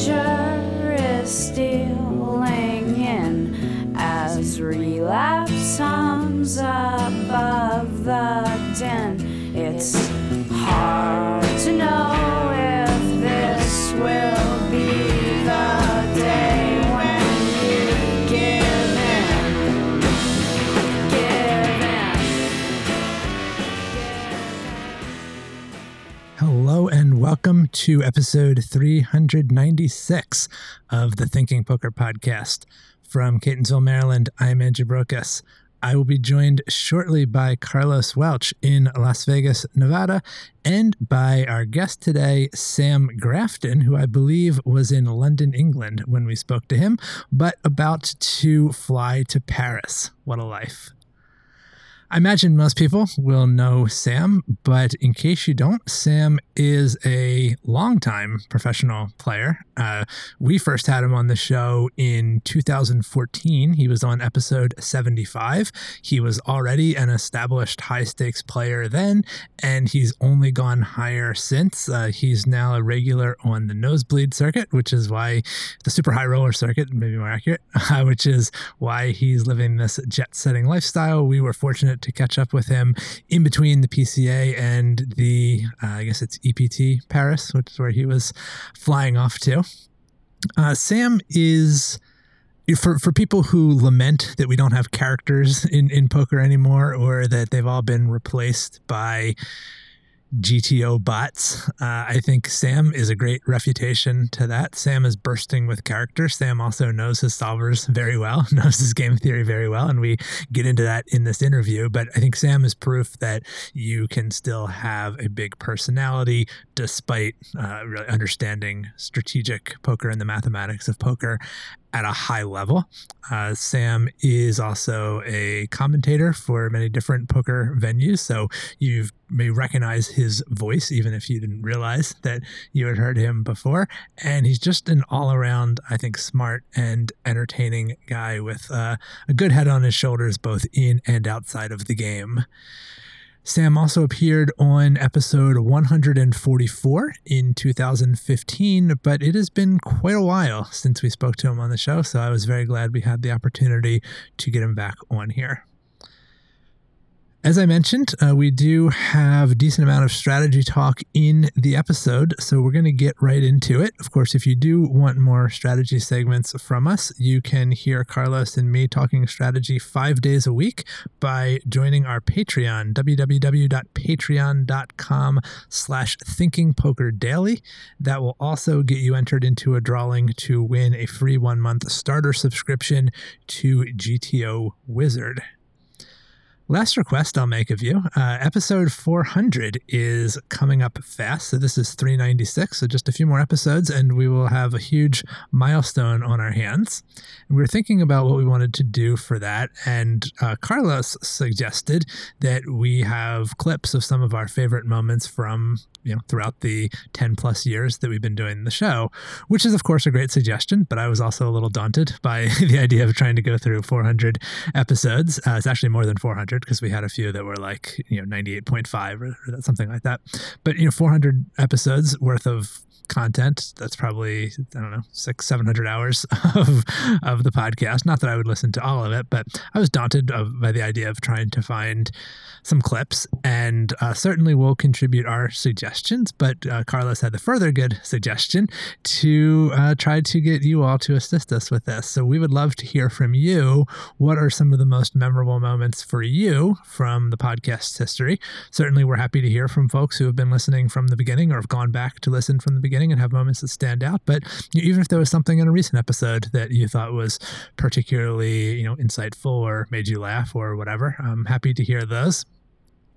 danger is stealing in as relapse comes above welcome to episode 396 of the Thinking Poker Podcast. From Catonsville, Maryland, I'm Andrew Brokos. I will be joined shortly by Carlos Welch in Las Vegas, Nevada, and by our guest today, Sam Grafton, who I believe was in London, England when we spoke to him, but about to fly to Paris. What a life! I imagine most people will know Sam, but in case you don't, Sam is a longtime professional player. Uh, we first had him on the show in 2014. He was on episode 75. He was already an established high stakes player then, and he's only gone higher since. Uh, he's now a regular on the nosebleed circuit, which is why the super high roller circuit, maybe more accurate, uh, which is why he's living this jet setting lifestyle. We were fortunate to catch up with him in between the PCA and the, uh, I guess it's EPT Paris, which is where he was flying off to. Uh, Sam is for for people who lament that we don't have characters in in poker anymore, or that they've all been replaced by GTO bots. Uh, I think Sam is a great refutation to that. Sam is bursting with character. Sam also knows his solvers very well, knows his game theory very well, and we get into that in this interview. But I think Sam is proof that you can still have a big personality despite uh, really understanding strategic poker and the mathematics of poker at a high level. Uh, Sam is also a commentator for many different poker venues, so you may recognize his voice even if you didn't realize that you had heard him before. And he's just an all around, I think, smart and entertaining guy with uh, a good head on his shoulders, both in and outside of the game. Sam also appeared on episode 144 in 2015, but it has been quite a while since we spoke to him on the show, so I was very glad we had the opportunity to get him back on here. As I mentioned, uh, we do have a decent amount of strategy talk in the episode, so we're going to get right into it. Of course, if you do want more strategy segments from us, you can hear Carlos and me talking strategy five days a week by joining our Patreon, www.patreon.com slash thinkingpokerdaily. That will also get you entered into a drawing to win a free one-month starter subscription to GTO Wizard. Last request I'll make of you. Uh, episode 400 is coming up fast. So this is 396. So just a few more episodes, and we will have a huge milestone on our hands. And we were thinking about what we wanted to do for that. And uh, Carlos suggested that we have clips of some of our favorite moments from you know throughout the 10 plus years that we've been doing the show which is of course a great suggestion but i was also a little daunted by the idea of trying to go through 400 episodes uh, it's actually more than 400 because we had a few that were like you know 98.5 or, or something like that but you know 400 episodes worth of content. That's probably I don't know six seven hundred hours of of the podcast. Not that I would listen to all of it, but I was daunted of, by the idea of trying to find some clips, and uh, certainly will contribute our suggestions. But uh, Carlos had the further good suggestion to uh, try to get you all to assist us with this. So we would love to hear from you. What are some of the most memorable moments for you from the podcast's history? Certainly, we're happy to hear from folks who have been listening from the beginning or have gone back to listen from the beginning and have moments that stand out. But even if there was something in a recent episode that you thought was particularly, you know, insightful or made you laugh or whatever, I'm happy to hear those.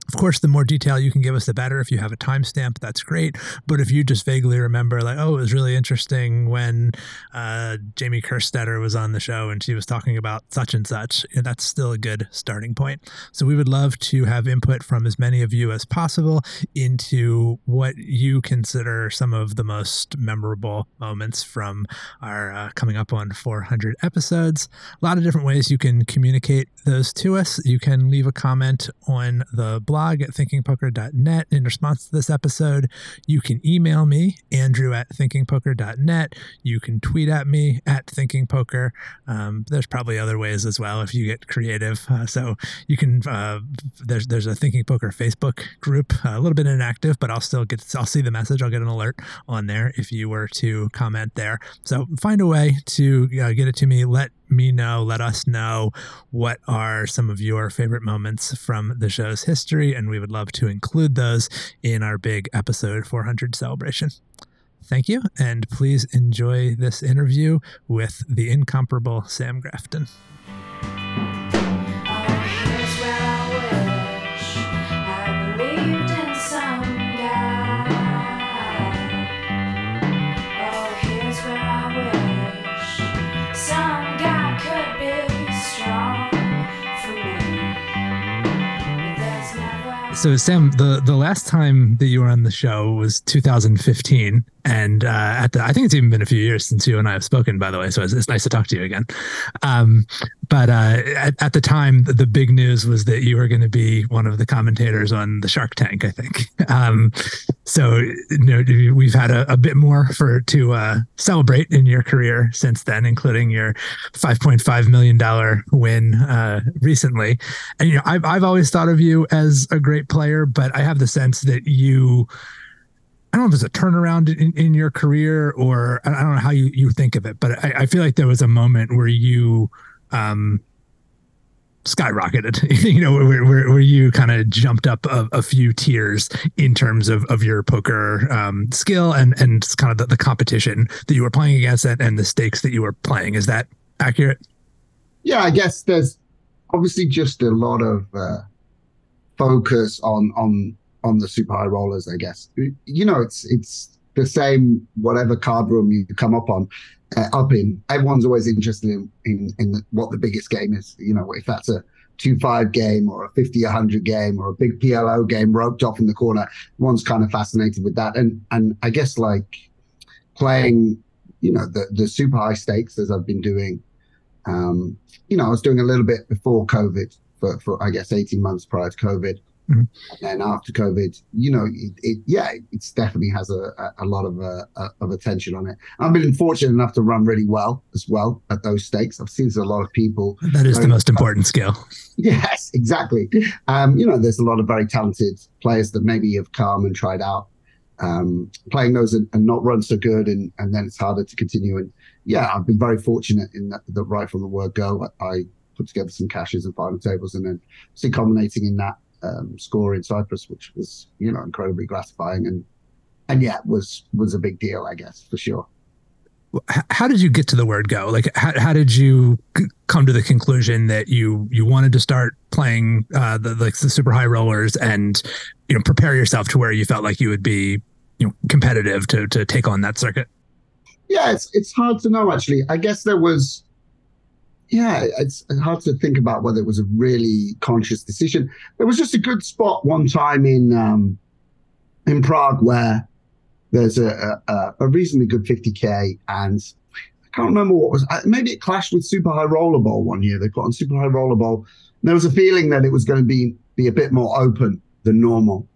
Of course, the more detail you can give us, the better. If you have a timestamp, that's great. But if you just vaguely remember, like, oh, it was really interesting when uh, Jamie Kerstetter was on the show and she was talking about such and such, that's still a good starting point. So we would love to have input from as many of you as possible into what you consider some of the most memorable moments from our uh, coming up on 400 episodes. A lot of different ways you can communicate those to us. You can leave a comment on the blog at thinkingpoker.net in response to this episode. You can email me, Andrew at thinkingpoker.net. You can tweet at me at thinkingpoker. Um, there's probably other ways as well if you get creative. Uh, so you can, uh, there's, there's a Thinking Poker Facebook group, a little bit inactive, but I'll still get, I'll see the message. I'll get an alert on there if you were to comment there. So find a way to uh, get it to me. Let me know, let us know what are some of your favorite moments from the show's history, and we would love to include those in our big episode 400 celebration. Thank you, and please enjoy this interview with the incomparable Sam Grafton. So Sam, the the last time that you were on the show was 2015, and uh, at the I think it's even been a few years since you and I have spoken. By the way, so it's, it's nice to talk to you again. Um, but uh, at, at, the time, the, the, big news was that you were going to be one of the commentators on the Shark Tank. I think. Um, so you know, we've had a, a bit more for to uh, celebrate in your career since then, including your 5.5 million dollar win uh, recently. And you know, I've I've always thought of you as a great player, but I have the sense that you I don't know if it's a turnaround in, in your career or I don't know how you, you think of it, but I, I feel like there was a moment where you um, skyrocketed, you know, where, where, where you kind of jumped up a, a, few tiers in terms of, of your poker um, skill and, and kind of the, the competition that you were playing against and, and the stakes that you were playing. Is that accurate? Yeah, I guess there's obviously just a lot of uh, focus on on on the super high rollers, I guess. You know, it's it's the same whatever card room you come up on uh, up in. Everyone's always interested in in, in the, what the biggest game is. You know, if that's a two five game or a 50 100 game or a big PLO game roped off in the corner, one's kind of fascinated with that. And and I guess like playing, you know, the the super high stakes as I've been doing. Um, you know, I was doing a little bit before COVID for, for I guess 18 months prior to COVID. Mm-hmm. And then after COVID, you know, it, it yeah, it definitely has a, a, a lot of uh, uh, of attention on it. I've been fortunate enough to run really well as well at those stakes. I've seen a lot of people. That is the most important skill. Yes, exactly. Um, you know, there's a lot of very talented players that maybe have come and tried out um, playing those and, and, not run so good, and and then it's harder to continue. And yeah, I've been very fortunate in that, that right from the word go, I, I put together some cashes and final tables, and then see culminating in that um, score in Cyprus, which was you know incredibly gratifying and and yeah, was was a big deal, I guess for sure. How did you get to the word go? Like, how, how did you come to the conclusion that you you wanted to start playing uh, the like the super high rollers and you know prepare yourself to where you felt like you would be you know competitive to to take on that circuit? Yeah, it's it's hard to know actually. I guess there was yeah, it's hard to think about whether it was a really conscious decision. There was just a good spot one time in um, in Prague where there's a, a, a reasonably good 50k, and I can't remember what was. Maybe it clashed with Super High Roller Rollerball one year. They got on Super High Roller Rollerball. There was a feeling that it was going to be be a bit more open than normal,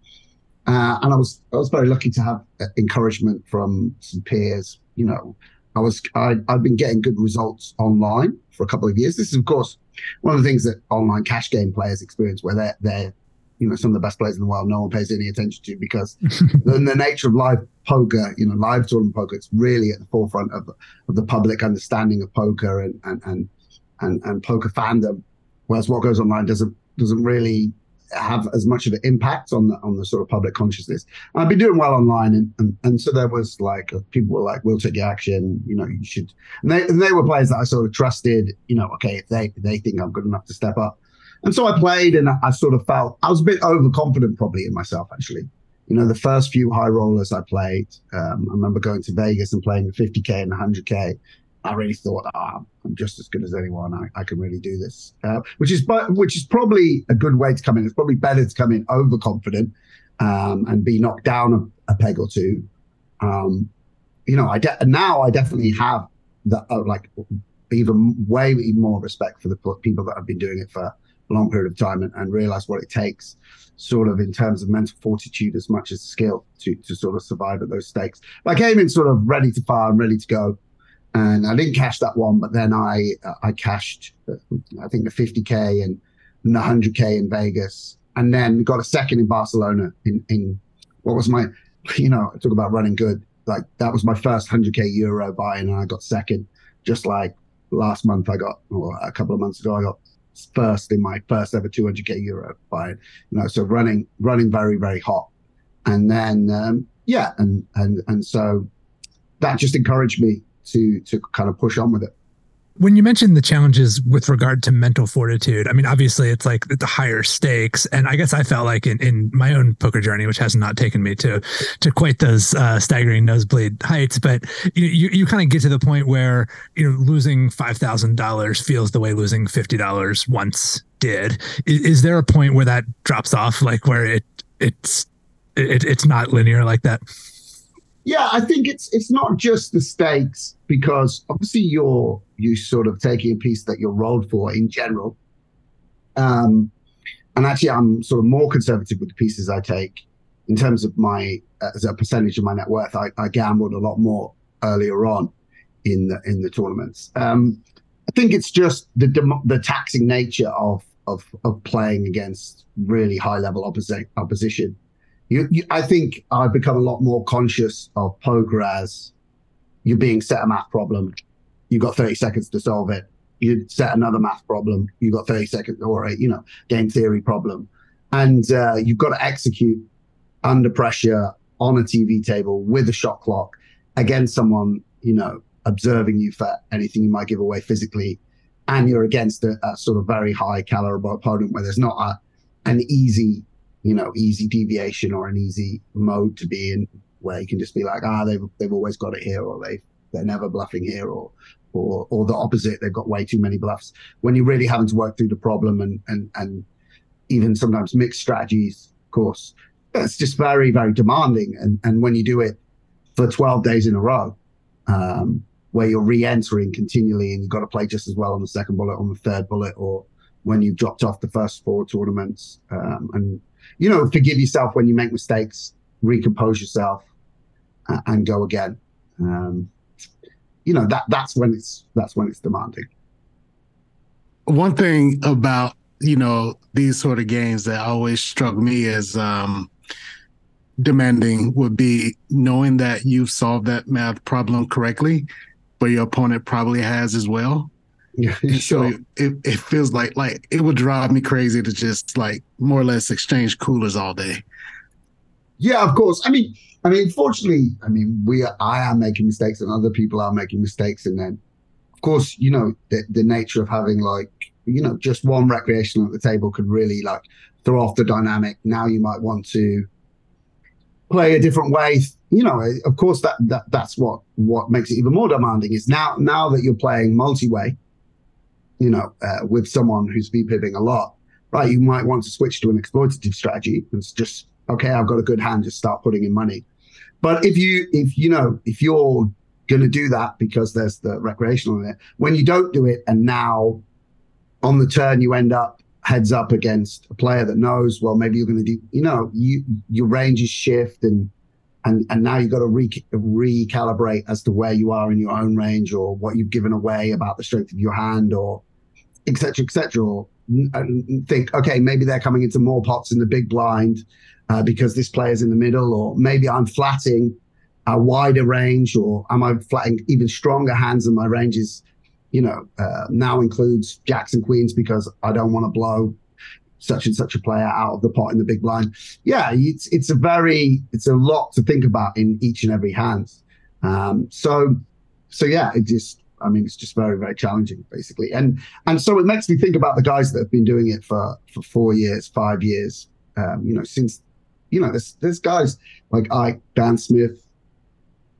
uh, and I was I was very lucky to have uh, encouragement from some peers. You know, I was I, I've been getting good results online for a couple of years. This is of course one of the things that online cash game players experience, where they're they're you know some of the best players in the world no one pays any attention to because the, the nature of live poker, you know, live tournament poker, it's really at the forefront of, of the public understanding of poker and and and and, and poker fandom. Whereas what goes online doesn't doesn't really have as much of an impact on the on the sort of public consciousness. And I've been doing well online, and, and and so there was like people were like, "We'll take your action," you know, you should. And they and they were players that I sort of trusted. You know, okay, if they they think I'm good enough to step up, and so I played, and I, I sort of felt I was a bit overconfident probably in myself actually. You know, the first few high rollers I played, um, I remember going to Vegas and playing the 50k and 100k, I really thought, ah, I'm just as good as anyone. I, I can really do this, uh, which is but which is probably a good way to come in. It's probably better to come in overconfident um, and be knocked down a, a peg or two. Um, you know, I de- now I definitely have the uh, like even way even more respect for the people that have been doing it for a long period of time and, and realized what it takes sort of in terms of mental fortitude as much as skill to to sort of survive at those stakes. But I came in sort of ready to fire and ready to go, and I didn't cash that one. But then I uh, I cashed uh, I think the 50k and, and the 100k in Vegas, and then got a second in Barcelona in in what was my you know I talk about running good like that was my first 100k euro buy and I got second. Just like last month I got or a couple of months ago I got first in my first ever 200k euro buy. You know, so running running very very hot, and then um, yeah, and and and so that just encouraged me to to kind of push on with it. When you mentioned the challenges with regard to mental fortitude, I mean, obviously it's like the higher stakes, and I guess I felt like in, in my own poker journey, which has not taken me to to quite those uh, staggering nosebleed heights, but you you, you kind of get to the point where you know losing five thousand dollars feels the way losing fifty dollars once did. Is, is there a point where that drops off, like where it it's it, it's not linear like that? Yeah, I think it's it's not just the stakes because obviously you're you sort of taking a piece that you're rolled for in general. Um, and actually, I'm sort of more conservative with the pieces I take in terms of my as a percentage of my net worth. I, I gambled a lot more earlier on in the in the tournaments. Um, I think it's just the the taxing nature of of of playing against really high level opposi- opposition you, you, I think I've become a lot more conscious of poker as you're being set a math problem. You've got 30 seconds to solve it. You set another math problem. You've got 30 seconds or a, you know, game theory problem. And uh, you've got to execute under pressure on a TV table with a shot clock against someone, you know, observing you for anything you might give away physically. And you're against a, a sort of very high caliber opponent where there's not a, an easy you know, easy deviation or an easy mode to be in where you can just be like, ah, they've, they've always got it here or they, they're never bluffing here or, or, or the opposite. They've got way too many bluffs when you're really having to work through the problem and, and, and even sometimes mixed strategies, of course, it's just very, very demanding. And, and when you do it for 12 days in a row, um, where you're re-entering continually and you've got to play just as well on the second bullet, on the third bullet, or when you've dropped off the first four tournaments, um, and you know, forgive yourself when you make mistakes, recompose yourself, uh, and go again. Um, you know that that's when it's that's when it's demanding. One thing about you know these sort of games that always struck me as um, demanding would be knowing that you've solved that math problem correctly, but your opponent probably has as well. Yeah. So it, it feels like like it would drive me crazy to just like more or less exchange coolers all day. Yeah, of course. I mean, I mean, fortunately, I mean, we are, I am making mistakes and other people are making mistakes, and then, of course, you know, the the nature of having like you know just one recreational at the table could really like throw off the dynamic. Now you might want to play a different way. You know, of course, that that that's what what makes it even more demanding is now now that you're playing multi way you know, uh, with someone who's VPIPing a lot, right? You might want to switch to an exploitative strategy. It's just, okay, I've got a good hand, just start putting in money. But if you, if you know, if you're going to do that because there's the recreational in it, when you don't do it and now on the turn you end up heads up against a player that knows, well, maybe you're going to do, you know, you, your ranges shift and, and, and now you've got to re- recalibrate as to where you are in your own range or what you've given away about the strength of your hand or etc., etc., or think, okay, maybe they're coming into more pots in the big blind uh, because this player's in the middle, or maybe I'm flatting a wider range, or am I flatting even stronger hands and my range is, you know, uh, now includes jacks and queens because I don't want to blow such and such a player out of the pot in the big blind. Yeah, it's it's a very it's a lot to think about in each and every hand. Um, so so yeah, it just I mean, it's just very, very challenging, basically. And and so it makes me think about the guys that have been doing it for for four years, five years. Um, you know, since you know, there's there's guys like Ike, Dan Smith,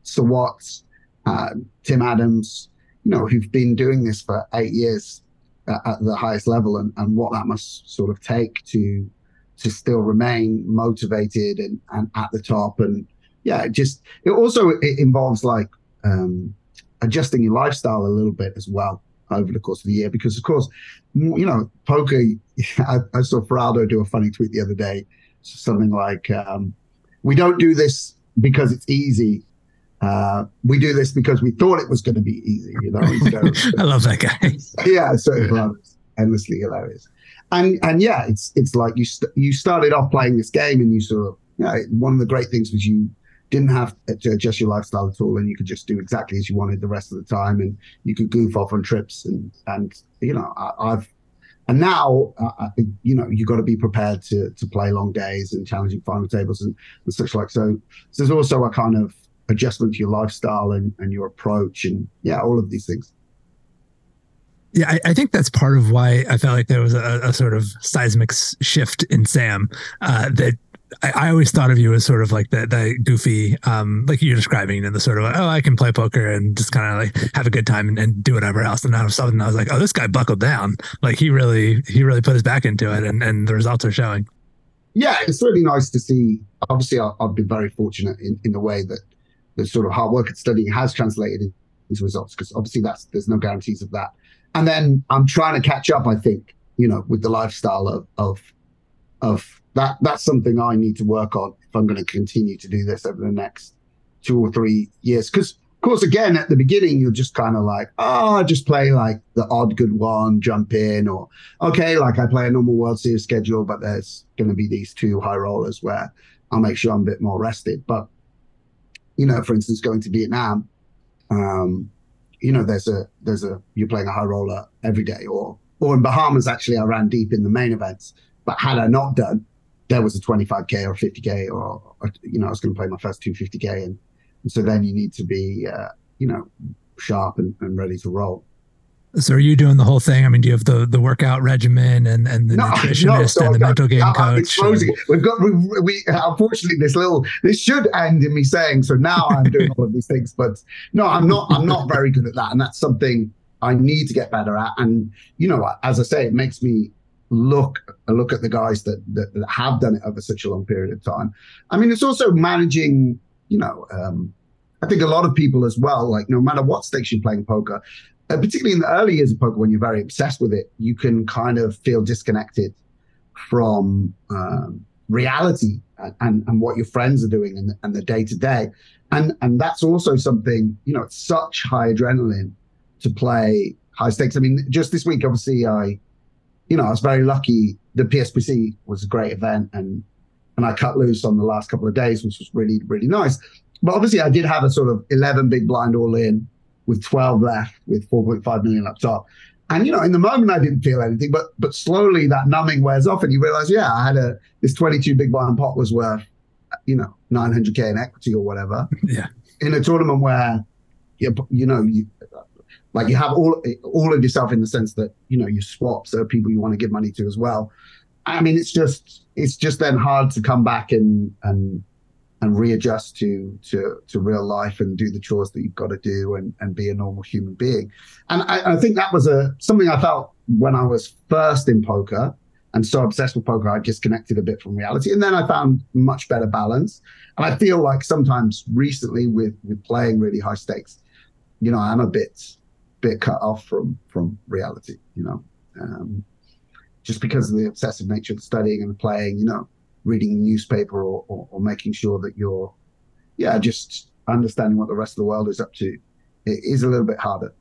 Sir Watts, uh, Tim Adams, you know, who've been doing this for eight years at, at the highest level, and and what that must sort of take to to still remain motivated and and at the top. And yeah, it just it also it involves like um, adjusting your lifestyle a little bit as well. over the course of the year because, of course, you know, poker. I, I saw Feraldo do a funny tweet the other day, something like, um, "We don't do this because it's easy. Uh, we do this because we thought it was going to be easy." You know, I love that guy. yeah, so yeah. endlessly hilarious. And and yeah, it's it's like you st- you started off playing this game and you sort of yeah. one of the great things was you didn't have to adjust your lifestyle at all and you could just do exactly as you wanted the rest of the time and you could goof off on trips and and you know I, have and now uh, you know you've got to be prepared to to play long days and challenging final tables and, and such like so, so there's also a kind of adjustment to your lifestyle and, and your approach and yeah all of these things yeah, I, I, think that's part of why I felt like there was a, a sort of seismic shift in Sam. Uh, that I, I, always thought of you as sort of like the, the goofy, um, like you're describing, and the sort of like, oh, I can play poker and just kind of like have a good time and, and do whatever else. And now of sudden, I was like, oh, this guy buckled down. Like he really, he really put his back into it, and, and the results are showing. Yeah, it's really nice to see. Obviously, I, have been very fortunate in, in the way that the sort of hard work and studying has translated into results because obviously that's there's no guarantees of that. And then I'm trying to catch up. I think you know with the lifestyle of of of that that's something I need to work on if I'm going to continue to do this over the next two or three years. Because, of course, again, at the beginning, you're just kind of like, oh, I just play like the odd good one, jump in, or okay, like I play a normal World Series schedule, but there's going to be these two high rollers where I'll make sure I'm a bit more rested. But, you know, for instance, going to Vietnam, um, you know, there's a, there's a, you're playing a high roller every day, or, or in Bahamas, actually, I ran deep in the main events. But had I not done, there was a 25k or 50k or, or you know i was going to play my first 250k and, and, so then you need to be uh, you know sharp and, and, ready to roll. So are you doing the whole thing? I mean do you have the the workout regimen and and the no, nutritionist no, so and the got, mental game I'm coach and... we've got we, we unfortunately this little this should end in me saying so now i'm doing all of these things. But no i'm not i'm not very good at that and that's something I need to get better at. And, you know, as I say, it makes me look look at the guys that, that, that have done it over such a long period of time. I mean, it's also managing. You know, um, I think a lot of people as well. Like no matter what stakes you're playing poker, uh, particularly in the early years of poker when you're very obsessed with it, you can kind of feel disconnected from um, reality and, and, and what your friends are doing and, and the day to day. And and that's also something, you know, it's such high adrenaline to play high stakes. I mean, just this week, obviously, I you know, I was very lucky. The PSPC was a great event, and and I cut loose on the last couple of days, which was really really nice. But obviously, I did have a sort of eleven big blind all in with twelve left, with four point five million up top. And you know, in the moment, I didn't feel anything, but but slowly that numbing wears off, and you realize, yeah, I had a this twenty two big blind pot was worth, you know, nine hundred k in equity or whatever. Yeah. In a tournament where, you, you know, you, like you have all all of yourself in the sense that you know you swap, so people you want to give money to as well. I mean, it's just it's just then hard to come back and and and readjust to to to real life and do the chores that you've got to do and and be a normal human being. And I, I think that was a something I felt when I was first in poker and so obsessed with poker, I disconnected a bit from reality. And then I found much better balance. And I feel like sometimes recently with with playing really high stakes, you know, I'm a bit bit cut off from from reality, you know, um, just because of the obsessive nature of studying and playing, you know, reading newspaper or, or, or making sure that you're, yeah, just understanding what the rest of the world is up to. It is a little bit harder.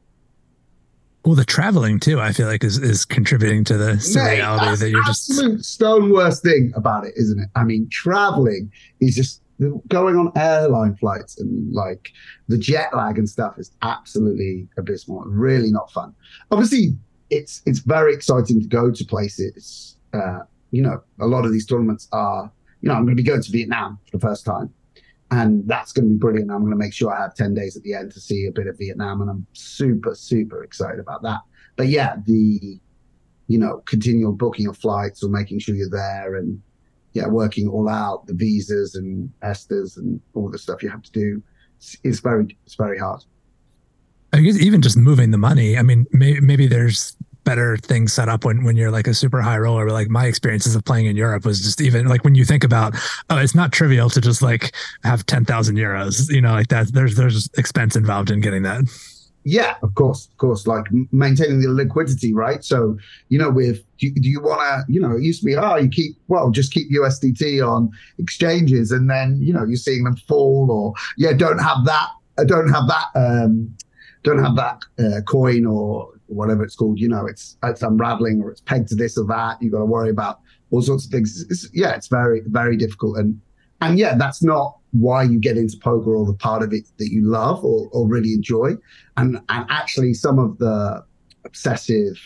Well, the traveling too, I feel like is is contributing to the reality that you're just Absolute stone worst thing about it, isn't it? I mean, traveling is just going on airline flights and like the jet lag and stuff is absolutely abysmal. Really not fun. Obviously, it's it's very exciting to go to places. Uh, you know, a lot of these tournaments are. You know, I'm going to be going to Vietnam for the first time, and that's going to be brilliant. I'm going to make sure I have ten days at the end to see a bit of Vietnam, and I'm super super excited about that. But yeah, the you know continual booking of flights or making sure you're there and yeah, working all out the visas and ESTAs and all the stuff you have to do is very it's very hard. I guess even just moving the money. I mean, maybe, maybe there's better things set up when when you're like a super high roller. Like my experiences of playing in Europe was just even like when you think about oh, it's not trivial to just like have ten thousand euros. You know, like that. There's there's expense involved in getting that. Yeah, of course, of course. Like maintaining the liquidity, right? So, you know, with do, do you want to, you know, it used to be, oh, you keep, well, just keep USDT on exchanges, and then you know you're seeing them fall, or yeah, don't have that, uh, don't have that, um, don't have that uh, coin or whatever it's called. You know, it's it's unraveling or it's pegged to this or that. You've got to worry about all sorts of things. It's, yeah, it's very very difficult, and and yeah, that's not why you get into poker or the part of it that you love or, or really enjoy. And, and actually, some of the obsessive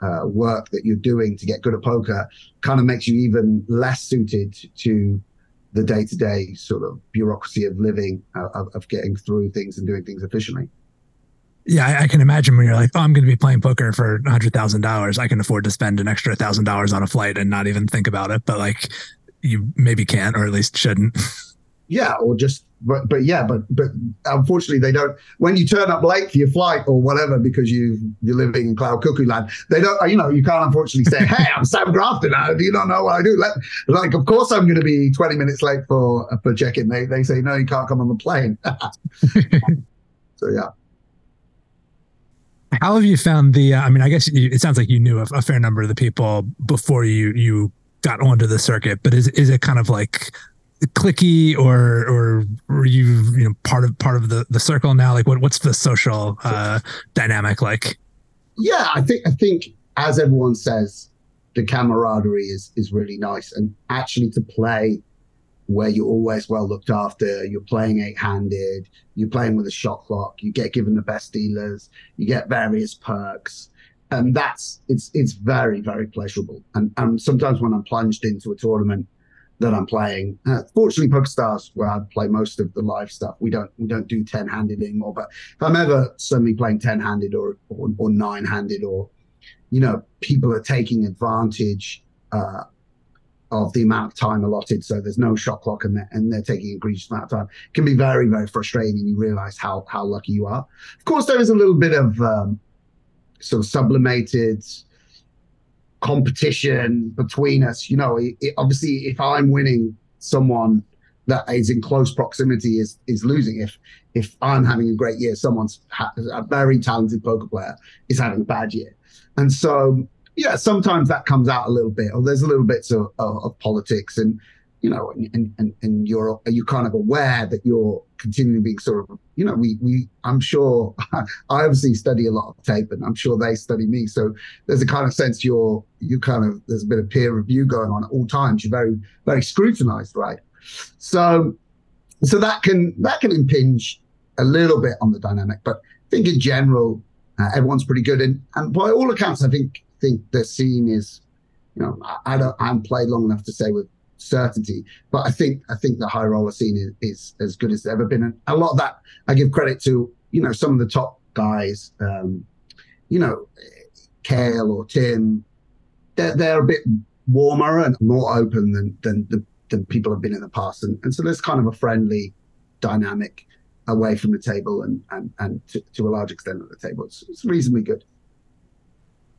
uh, work that you're doing to get good at poker kind of makes you even less suited to the day to day sort of bureaucracy of living, uh, of, of getting through things and doing things efficiently. Yeah, I, I, can imagine when you're like, oh, I'm going to be playing poker for hundred thousand dollars. I can afford to spend an extra thousand dollars on a flight and not even think about it. But like, you maybe can't, or at least shouldn't. yeah, or just but but yeah, but but unfortunately they don't. When you turn up late for your flight or whatever because you you're living in cloud cuckoo land, they don't. You know, you can't unfortunately say, "Hey, I'm Sam Grafton. Do you not know what I do?" Let, like, of course I'm going to be 20 minutes late for for check-in. They they say, "No, you can't come on the plane." so yeah. How have you found the? Uh, I mean, I guess it sounds like you knew a, a fair number of the people before you you got onto the circuit, but is is it kind of like clicky or or were you you know part of part of the the circle now? Like what what's the social uh dynamic like? Yeah i think i think as everyone says the camaraderie is is really nice. And actually to play where you're always well looked after you're playing eight-handed you're playing with a shot clock you get given the best dealers you get various perks. And that's it's it's very very pleasurable. And and sometimes when i'm plunged into a tournament that I'm playing. Uh, fortunately, PokerStars, where I play most of the live stuff, we don't we don't do ten handed anymore. But if I'm ever suddenly playing ten handed or, or, or nine handed, or you know, people are taking advantage uh, of the amount of time allotted, so there's no shot clock, and they're, and they're taking egregious amount of time, it can be very very frustrating, and you realize how how lucky you are. Of course, there is a little bit of um, sort of sublimated competition between us. You know, it, it, obviously, if I'm winning, someone that is in close proximity is is losing. If if I'm having a great year, someone's ha- a very talented poker player is having a bad year, and so yeah, sometimes that comes out a little bit, or there's a little bits of, of, of politics, and you know, and, and, and you're, you kind of aware that you're continually being sort of, you know, we, we, I'm sure, I obviously study a lot of tape and I'm sure they study me. So there's a kind of sense you're, you kind of, there's a bit of peer review going on at all times. You're very, very scrutinized, right? So, so that can, that can impinge a little bit on the dynamic, but I think in general, uh, everyone's pretty good. And, and by all accounts, I think, think the scene is, you know, I, I don't, I'm played long enough to say with certainty. But I think I think the high roller scene is, is as good as it's ever been, and a lot of that I give credit to you know some of the top guys, um, you know, Kale or Tim. They're they're a bit warmer and more open than than the than people have been in the past, and, and so there's kind of a friendly dynamic away from the table and and and to, to a large extent at the table. It's, it's reasonably good.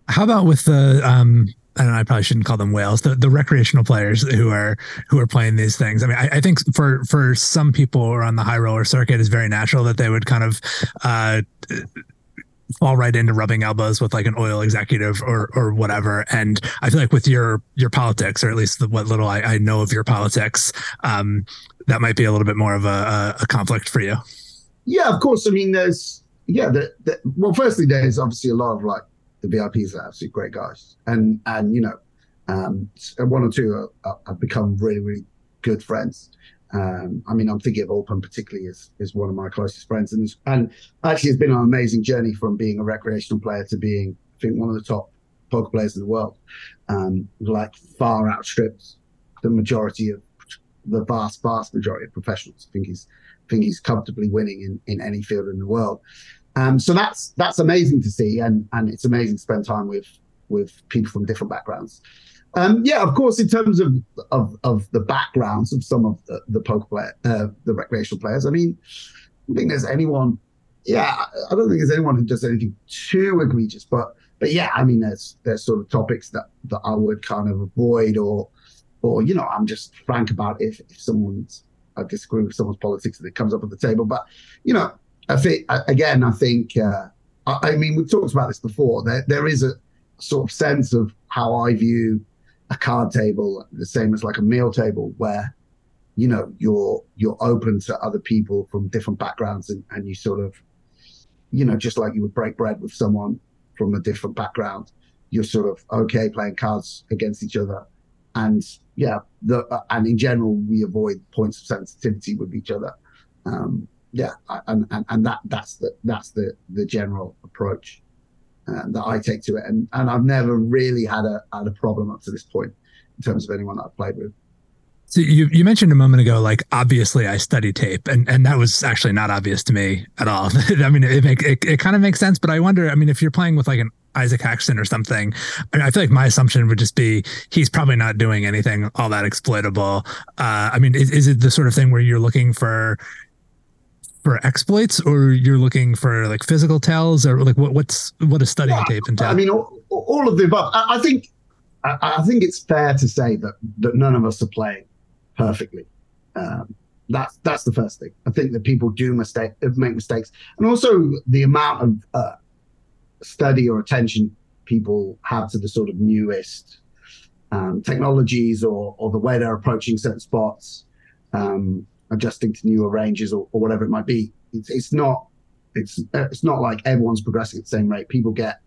How about with the um I I probably shouldn't call them whales, the, the recreational players who are who are playing these things. I mean, I, I think for for some people who are on the high roller circuit, it's very natural that they would kind of uh, fall right into rubbing elbows with like an oil executive or or whatever. And I feel like with your your politics, or at least the, what little I, I know of your politics, um, that might be a little bit more of a, a conflict for you. Yeah, of course. I mean, there's yeah, the, the, well, firstly, there's obviously a lot of like the VIPs are absolutely great guys, and and you know, um, one or two have become really really good friends. Um, I mean, I'm thinking of Alpen particularly as is one of my closest friends, and and actually has been an amazing journey from being a recreational player to being, I think, one of the top poker players in the world. Um, like far outstrips the majority of the vast, vast majority of professionals. I think he's, I think he's comfortably winning in, in any field in the world. Um, so that's that's amazing to see, and and it's amazing to spend time with with people from different backgrounds. Um, yeah, of course, in terms of of, of the backgrounds of some of the, the poker player, uh, the recreational players. I mean, I think there's anyone. Yeah, I don't think there's anyone who does anything too egregious, but but yeah, I mean, there's there's sort of topics that that I would kind of avoid, or or you know, I'm just frank about if if someone's I disagree with someone's politics it comes up at the table. But you know, I think again, I think uh, I, I mean, we've talked about this before. There, there is a sort of sense of how I view a card table, the same as like a meal table, where you know you're you're open to other people from different backgrounds, and, and you sort of, you know, just like you would break bread with someone from a different background, you're sort of okay playing cards against each other, and yeah, the and in general we avoid points of sensitivity with each other. Um, yeah, and, and and that that's the that's the the general approach uh, that I take to it, and and I've never really had a had a problem up to this point in terms of anyone that I've played with. So you you mentioned a moment ago, like obviously I study tape, and and that was actually not obvious to me at all. I mean, it make it, it kind of makes sense, but I wonder. I mean, if you're playing with like an Isaac Haxton or something, I, mean, I feel like my assumption would just be he's probably not doing anything all that exploitable. Uh, I mean, is, is it the sort of thing where you're looking for for exploits or you're looking for like physical tells or like what what's what a studying yeah, tape entail? I mean, all, all of the above. I, I think I, I, think it's fair to say that that none of us are playing perfectly. Um, that's that's the first thing. I think that people do mistake make mistakes, and also the amount of uh, study or attention people have to the sort of newest um, technologies or or the way they're approaching certain spots. Um, adjusting to newer ranges or, or whatever it might be. It's, it's not it's it's not like everyone's progressing at the same rate. People get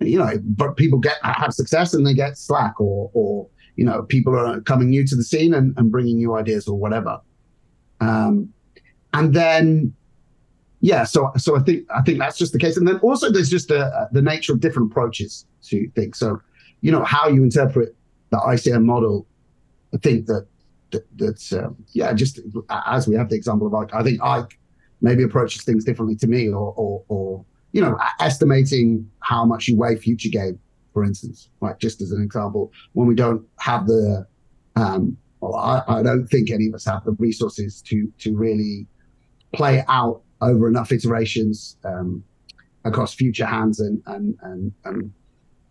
you know, but people get have success and they get slack or or you know people are coming new to the scene and, and bringing new ideas or whatever. Um, and then yeah, so so I think I think that's just the case. And then also there's just a, the nature of different approaches to things. So you know how you interpret the ICM model. I think that that's um, yeah, just as we have the example of Ike, I think Ike maybe approaches things differently to me, or or, or you know, estimating how much you weigh future game, for instance, like just as an example, when we don't have the um, well, I, I don't think any of us have the resources to to really play out over enough iterations um, across future hands and and and, and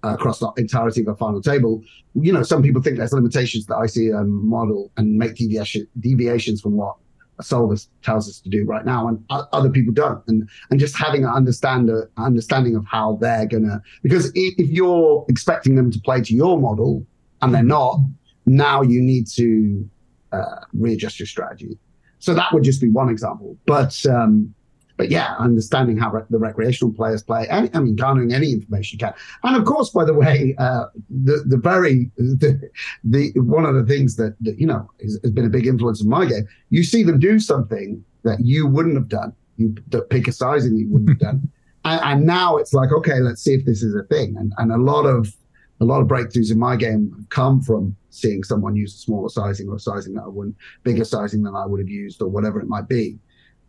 uh, across the entirety of a final table. You know, some people think there's limitations that ICM model and make deviation, deviations from what a solver tells us to do right now, and other people don't. And and just having an understand a, understanding of how they're gonna because if you're expecting them to play to your model and they're not, now you need to uh, readjust your strategy. So that would just be one example. But um, but yeah, understanding how the recreational players play, and I mean, garnering any information you can. And of course, by the way, uh, the the very the, the one of the things that, that you know is, has been a big influence in my game. You see them do something that you wouldn't have done. You pick a sizing that you wouldn't have done, and, and now it's like, okay, let's see if this is a thing. And and a lot of a lot of breakthroughs in my game come from seeing someone use a smaller sizing or a sizing that I wouldn't, bigger sizing than I would have used or whatever it might be.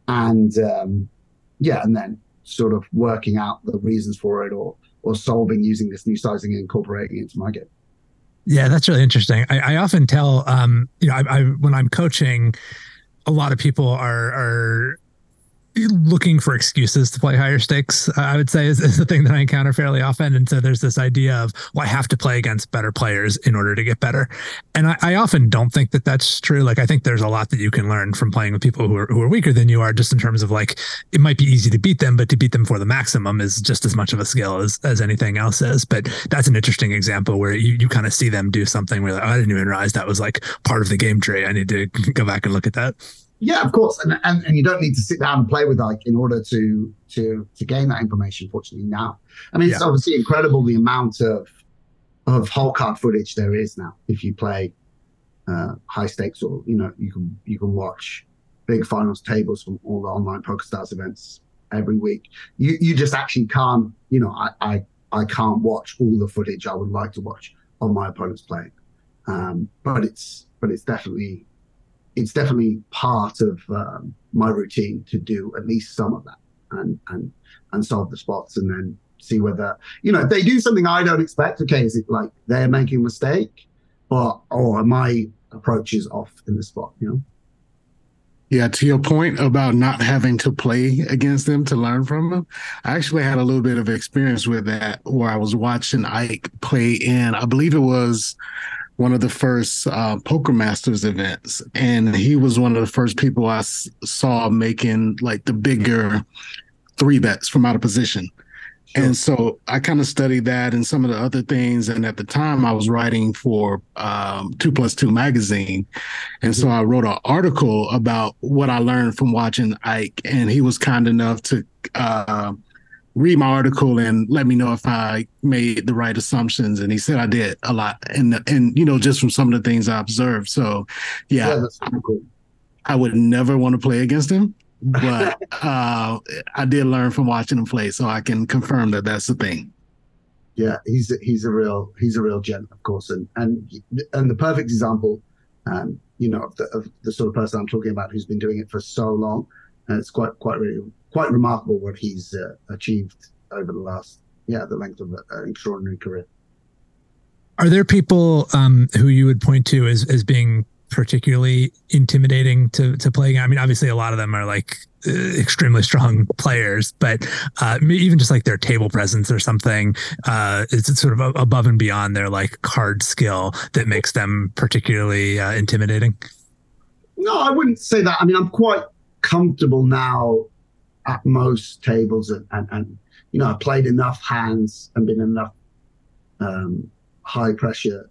And um, yeah, and then sort of working out the reasons for it or or solving using this new sizing and incorporating it into my game. Yeah, that's really interesting. I, I often tell, um, you know, I, I, when I'm coaching, a lot of people are are looking for excuses to play higher stakes, I would say is, is, the thing that I encounter fairly often. And so there's this idea of, well, I have to play against better players in order to get better. And I, I, often don't think that that's true. Like, I think there's a lot that you can learn from playing with people who are, who are weaker than you are, just in terms of like, it might be easy to beat them, but to beat them for the maximum is just as much of a skill as, as anything else is. But that's an interesting example where you, you kind of see them do something where like, oh, I didn't even realize that was like part of the game tree. I need to go back and look at that. Yeah, of course, and, and and you don't need to sit down and play with Ike in order to to to gain that information. Fortunately, now, I mean, it's yeah. obviously incredible the amount of of whole card footage there is now. If you play uh, high stakes, or you know, you can you can watch big finals tables from all the online PokerStars events every week. You you just actually can't. You know, I I I can't watch all the footage I would like to watch on my opponent's playing, um, but it's but it's definitely it's definitely part of um, my routine to do at least some of that and and and solve the spots and then see whether you know if they do something I don't expect. Okay, is it like they're making a mistake, or or my approach is off in the spot? You know. Yeah, to your point about not having to play against them to learn from them, I actually had a little bit of experience with that where I was watching Ike play in, I believe it was one of the first uh, Poker Masters events, and he was one of the first people I s- saw making like the bigger three bets from out of position. And so I kind of studied that and some of the other things. And at the time, I was writing for um, Two Plus Two magazine, and so I wrote an article about what I learned from watching Ike. And he was kind enough to uh, read my article and let me know if I made the right assumptions. And he said I did a lot, and and you know just from some of the things I observed. So yeah, Yeah, cool. I would never want to play against him, but uh, I did learn from watching him play, so I can confirm that that's the thing. Yeah, he's a, he's a real he's a real gent, of course, and and and the perfect example, um, you know, of the, of the sort of person I'm talking about who's been doing it for so long, and it's quite quite really quite remarkable what he's uh, achieved over the last yeah the length of an extraordinary career. Are there people um, who you would point to as as being particularly intimidating to to play? I mean, obviously, a lot of them are like uh, extremely strong players, but uh, even just like their table presence or something, uh, it's sort of above and beyond their like card skill that makes them particularly uh, intimidating. No, I wouldn't say that. I mean, I'm quite comfortable now at most tables, and and, and you know, I've played enough hands and been in enough um, high pressure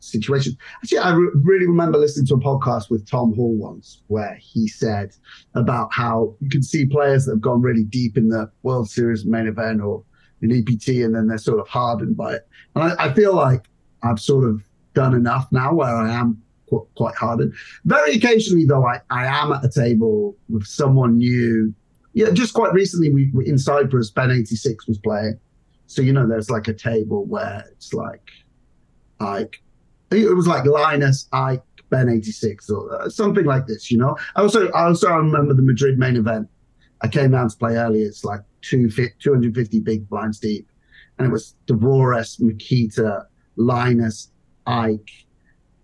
situations. Actually, I re- really remember listening to a podcast with Tom Hall once where he said about how you can see players that have gone really deep in the World Series main event or in EPT, and then they're sort of hardened by it. And I, I feel like I've sort of done enough now where I am qu- quite hardened. Very occasionally, though, I, I am at a table with someone new. Yeah, just quite recently, we in Cyprus, Ben 86 was playing. So, you know, there's like a table where it's like, Ike, it was like Linus, Ike, Ben 86 or uh, something like this, you know? I also, I also remember the Madrid main event. I came down to play early. It's like two, 250 big blinds deep. And it was Dvoris, Mikita, Linus, Ike,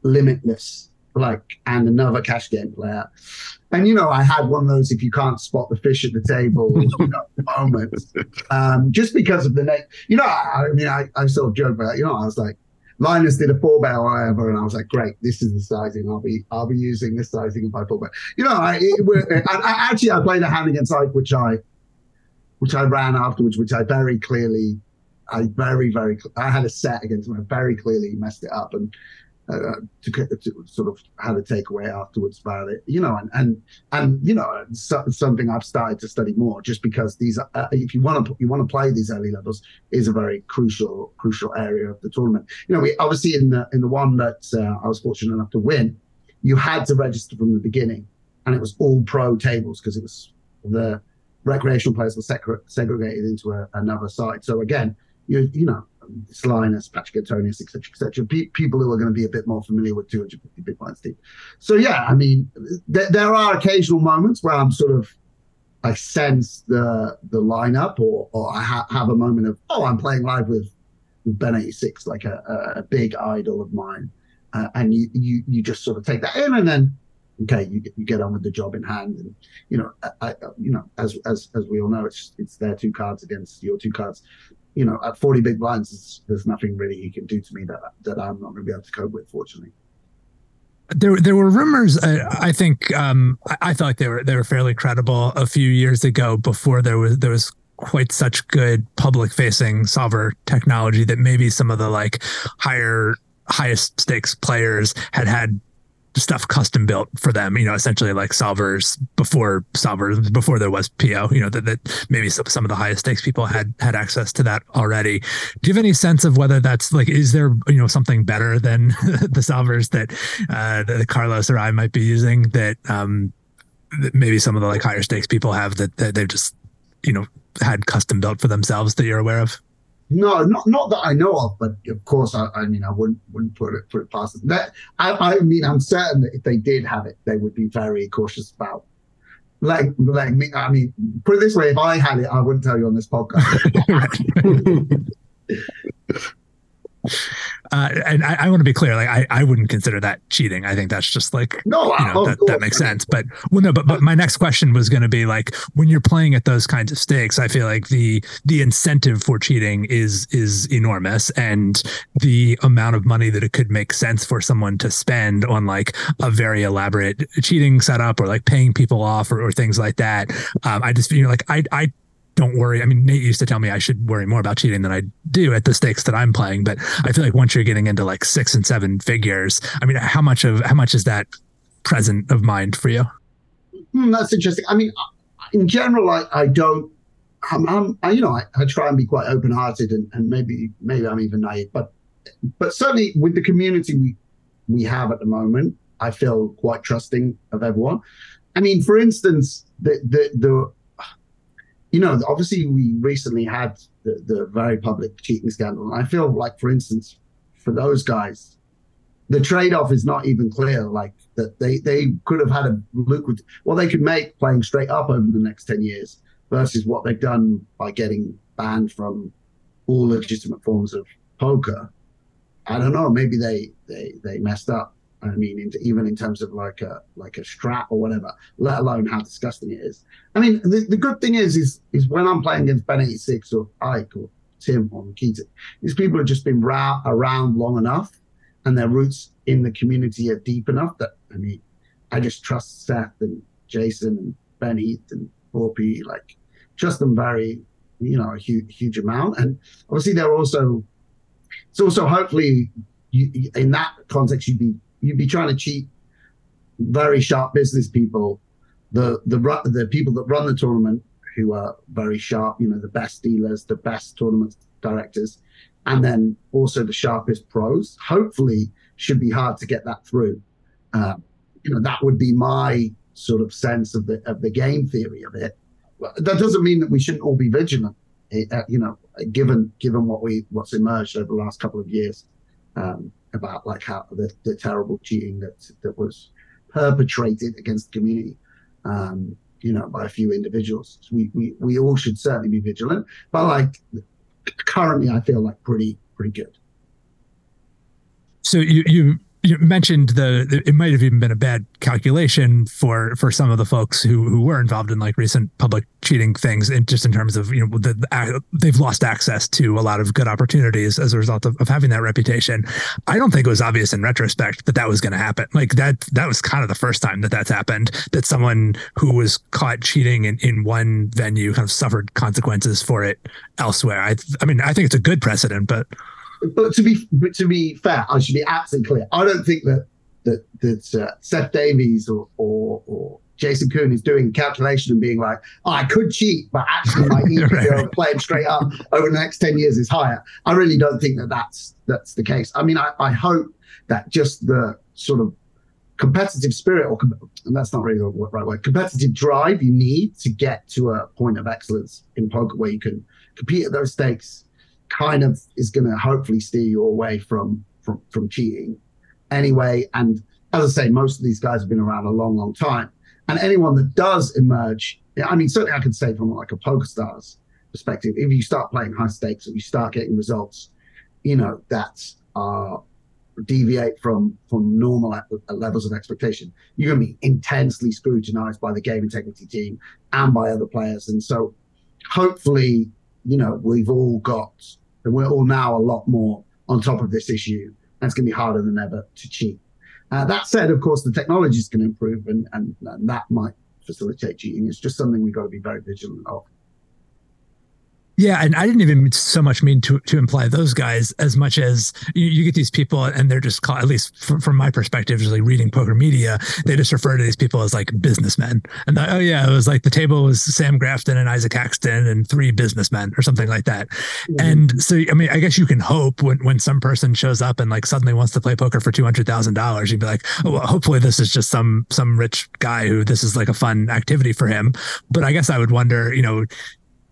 Limitless, like, and another cash game player. And, you know, I had one of those if you can't spot the fish at the table you know, moments. Um, just because of the name. You know, I, I mean, I, I sort of joke about, you know, I was like, Linus did a four bet or whatever, and I was like, "Great, this is the sizing. I'll be, I'll be using this sizing if I four bet." You know, I, it, we're- I actually I played a hand against Ike, which I, which I ran afterwards, which I very clearly, I very very, I had a set against him. I very clearly messed it up and uh, to, to sort of had a takeaway afterwards about it. You know, and and and you know, so, something I've started to study more, just because these, uh, if you want to, you want to play these early levels, is a very crucial crucial area of the tournament. You know, we obviously in the in the one that uh, I was fortunate enough to win, you had to register from the beginning, and it was all pro tables because it was the recreational players were segre- segregated into a, another side. So again, you you know, it's Linus, Patrik Antonius, etc., etc. Pe- people who are going to be a bit more familiar with 250 big blinds deep. So yeah, I mean, th- there are occasional moments where I'm sort of I sense the the lineup, or or I ha- have a moment of oh, I'm playing live with with Ben 86, like a, a, big idol of mine, uh, and you you you just sort of take that in, and then okay, you get, you get on with the job in hand, and you know, I, I, you know, as as as we all know, it's it's their two cards against your two cards. You know, at 40 big blinds, there's, nothing really he can do to me that that I'm not going to be able to cope with, fortunately. There, there were rumors. Uh, I think um, I, I like they were they were fairly credible a few years ago before there was there was quite such good public facing solver technology that maybe some of the like higher highest stakes players had had stuff custom built for them you know essentially like solvers before solvers before there was po you know that, that maybe some, some of the highest stakes people had had access to that already. Do you have any sense of whether that's like is there you know something better than the solvers that uh that carlos or i might be using that um that maybe some of the like higher stakes people have that, that they've just you know had custom built for themselves that you're aware of No, not not that I know of, but of course, I, I mean, I wouldn't wouldn't put it put it past them. That I, I mean, I'm certain that if they did have it, they would be very cautious about. Like, like me. I mean, put it this way: if I had it, I wouldn't tell you on this podcast. uh, and I, I want to be clear like I, I wouldn't consider that cheating. I think that's just like no, you know of that, course. that makes sense. But well no but, but my next question was going to be like when you're playing at those kinds of stakes i feel like the the incentive for cheating is is enormous. And the amount of money that it could make sense for someone to spend on like a very elaborate cheating setup or like paying people off or, or things like that um, i just feel like i i don't worry. I mean, Nate used to tell me I should worry more about cheating than I do at the stakes that I'm playing. But I feel like once you're getting into like six and seven figures, I mean, how much of how much is that present of mind for you? Hmm, that's interesting. I mean, in general, I, I don't. I'm, I'm I, you know, I, I try and be quite open-hearted, and, and maybe maybe I'm even naive, but but certainly with the community we we have at the moment, I feel quite trusting of everyone. I mean, for instance, the the the you know, obviously we recently had the, the very public cheating scandal. And I feel like, for instance, for those guys, the trade-off is not even clear. Like that they they could have had a lucrative well, they could make playing straight up over the next 10 years versus what they've done by getting banned from all legitimate forms of poker. I don't know, maybe they they they messed up. I mean, in, even in terms of like a like a strat or whatever, let alone how disgusting it is. I mean, the, the good thing is is is when I'm playing against Ben 86 or Ike or Tim or Nikita, these people have just been ra- around long enough and their roots in the community are deep enough that I mean, I just trust Seth and Jason and Ben Heath and Orpy, like trust them very, you know, a huge huge amount. And obviously they're also it's also hopefully you, in that context you'd be you'd be trying to cheat very sharp business people, the the the people that run the tournament who are very sharp, you know, the best dealers, the best tournament directors, and then also the sharpest pros. Hopefully, should be hard to get that through. Uh, you know, that would be my sort of sense of the of the game theory of it. That doesn't mean that we shouldn't all be vigilant. Uh, you know, given given what we what's emerged over the last couple of years. Um, about like how the, the terrible cheating that that was perpetrated against the community, um, you know, by a few individuals. We, we we all should certainly be vigilant, but like currently, I feel like pretty pretty good. So you you you mentioned the it might have even been a bad calculation for for some of the folks who who were involved in like recent public cheating things and just in terms of you know the, the, they've lost access to a lot of good opportunities as a result of, of having that reputation. I don't think it was obvious in retrospect that that was going to happen. Like that that was kind of the first time that that's happened that someone who was caught cheating in, in one venue kind of suffered consequences for it elsewhere. I i mean i think it's a good precedent but but to be but to be fair, I should be absolutely clear. I don't think that that that uh, Seth Davies or, or, or Jason Koon is doing calculation and being like, oh, I could cheat, but actually my EPO playing straight up over the next ten years is higher. I really don't think that that's that's the case. I mean, I, I hope that just the sort of competitive spirit, or and that's not really the right word, competitive drive you need to get to a point of excellence in poker where you can compete at those stakes kind of is going to hopefully steer you away from, from from cheating anyway. And as I say, most of these guys have been around a long, long time. And anyone that does emerge, I mean, certainly I can say from like a poker stars perspective, if you start playing high stakes and you start getting results, you know, that uh, deviate from from normal levels of expectation, you're going to be intensely scrutinized by the game integrity team and by other players. And so hopefully, you know, we've all got and we're all now a lot more on top of this issue. And it's going to be harder than ever to cheat. Uh, that said, of course, the technology is going to improve and, and, and that might facilitate cheating. It's just something we've got to be very vigilant of. Yeah, and I didn't even so much mean to to imply those guys as much as you, you get these people and they're just called, at least from, from, my perspective, just like reading poker media, they just refer to these people as like businessmen. And the, oh yeah, it was like the table was Sam Grafton and Isaac Haxton and three businessmen or something like that. Mm-hmm. And so I mean, I guess you can hope when when some person shows up and like suddenly wants to play poker for two hundred thousand dollars, you'd be like, oh, well, hopefully this is just some some rich guy who this is like a fun activity for him. But I guess I would wonder, you know,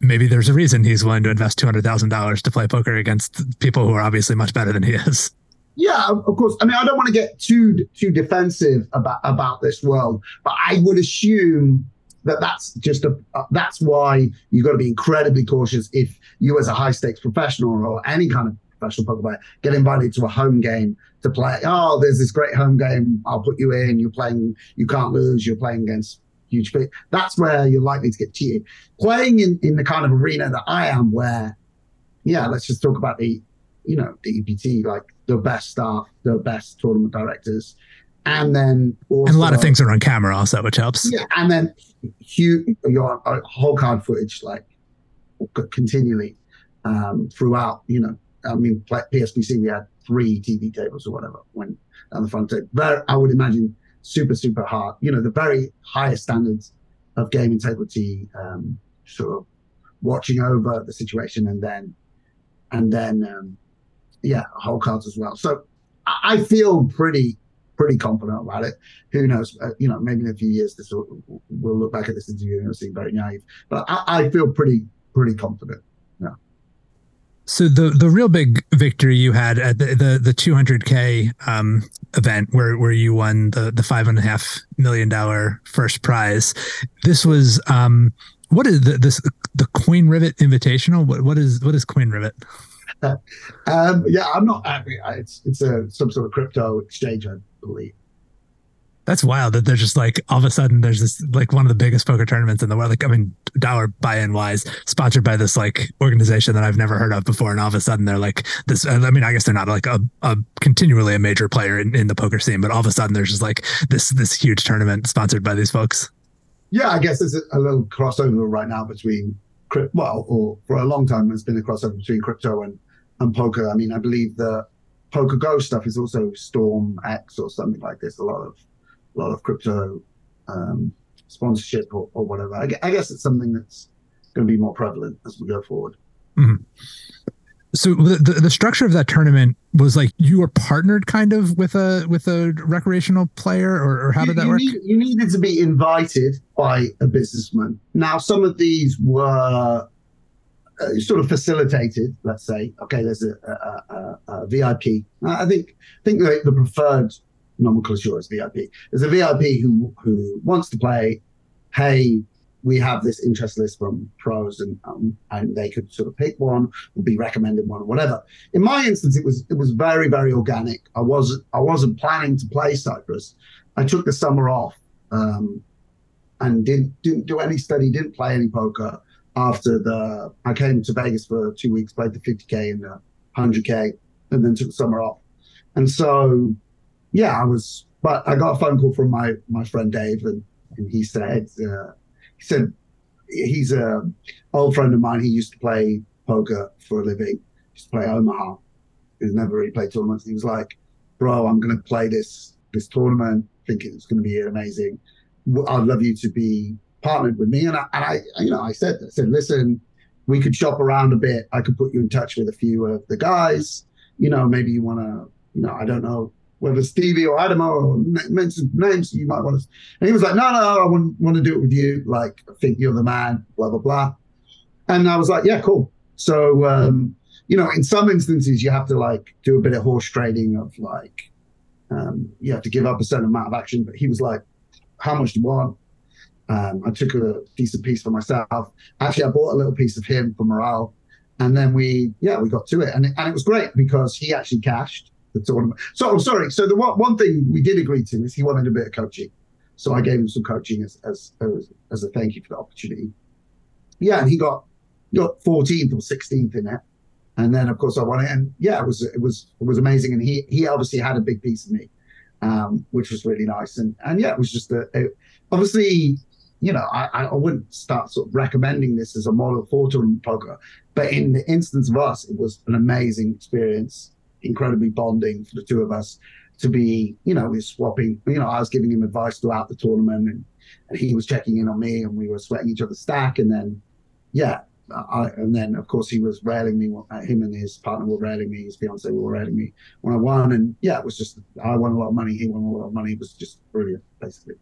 maybe there's a reason he's willing to invest two hundred thousand dollars to play poker against people who are obviously much better than he is. Yeah, of course. I mean, I don't want to get too too defensive about about this world, but I would assume that that's just a uh, that's why you've got to be incredibly cautious if you as a high stakes professional or any kind of professional poker player get invited to a home game to play. Oh, there's this great home game. I'll put you in. You're playing. You can't lose. You're playing against huge fit. That's where you're likely to get cheated. Playing in, in the kind of arena that I am, where, yeah, let's just talk about the, you know, the EPT, like the best staff, the best tournament directors. And then also, and a lot of things are on camera also, which helps. Yeah, and then huge, your uh, hole card footage, like continually um, throughout. You know, I mean, PSPC we had three TV tables or whatever when on the front table. Very, I would imagine super super hard. You know, the very highest standards of game integrity, um, sort of watching over the situation and then and then um, yeah, hole cards as well. So I feel pretty pretty confident about it. Who knows? Uh, you know, maybe in a few years, this will, we'll look back at this interview and it'll seem very naive. But I, I feel pretty pretty confident. So the the real big victory you had at the the, the 200k um, event where where you won the the five and a half million dollar first prize. This was um, what is the, this the Coin Rivet Invitational? What what is what is Coin Rivet? um, yeah, I'm not. It's it's a some sort of crypto exchange, I believe. That's wild that they're just like all of a sudden there's this like one of the biggest poker tournaments in the world. Like I mean, dollar buy-in wise, sponsored by this like organization that I've never heard of before, and all of a sudden they're like this. I mean, I guess they're not like a, a continually a major player in, in the poker scene, but all of a sudden there's just like this this huge tournament sponsored by these folks. Yeah, I guess there's a, little crossover right now between crypto. well, or for a long time, there's been a crossover between crypto and and poker. I mean, I believe the PokerGO stuff is also StormX or something like this. A lot of a lot of crypto um, sponsorship or, or whatever. I, I, guess it's something that's going to be more prevalent as we go forward. Mm-hmm. So the, the structure of that tournament was like you were partnered kind of with a with a recreational player, or, or how did that you work? Need, you needed to be invited by a businessman. Now, some of these were uh, sort of facilitated. Let's say, okay, there's a, a, a, a VIP. I think I think the, the preferred nomenclature is VIP. There's a VIP who who wants to play. Hey, we have this interest list from pros, and um, and they could sort of pick one or be recommended one or whatever. In my instance, it was it was very very organic. I wasn't I wasn't planning to play Cyprus. I took the summer off um, and didn't didn't do any study, didn't play any poker after the I came to Vegas for two weeks, played the 50k and the 100k, and then took the summer off. And so, yeah, I was. But I got a phone call from my my friend Dave, and, and he said uh, he said he's a old friend of mine. He used to play poker for a living. He used to play Omaha. He's never really played tournaments. He was like, "Bro, I'm going to play this this tournament. Thinking it's going to be amazing. I'd love you to be partnered with me. And I, and I, you know, I said, I said, listen, we could shop around a bit. I could put you in touch with a few of the guys. You know, maybe you want to, you know, I don't know whether Stevie or Adamo or mention names you might want to. And he was like, no, no, I want, want to do it with you. Like, I think you're the man, blah, blah, blah. And I was like, yeah, cool. So, um, you know, in some instances, you have to like do a bit of horse trading of like, um, you have to give up a certain amount of action. But he was like, how much do you want? Um, I took a decent piece for myself. Actually, I bought a little piece of him for morale. And then we, yeah, we got to it. And, it, and it was great because he actually cashed the tournament. So, I'm sorry. So, the one, one thing we did agree to is he wanted a bit of coaching. So, I gave him some coaching as, as, as, as a thank you for the opportunity. Yeah. And he got, got 14th or 16th in it. And then, of course, I won it. And yeah, it was, it was, it was amazing. And he, he obviously had a big piece of me, um, which was really nice. And, and yeah, it was just a, obviously you know, I, I wouldn't start sort of recommending this as a model for tournament poker. But in the instance of us, it was an amazing experience, incredibly bonding for the two of us to be, you know, we're swapping, you know, I was giving him advice throughout the tournament and, and he was checking in on me and we were sweating each other's stack. And then, yeah, I, and then of course he was railing me. Him and his partner were railing me. His fiance were railing me when I won, and yeah, it was just I won a lot of money. He won a lot of money. It was just brilliant, basically.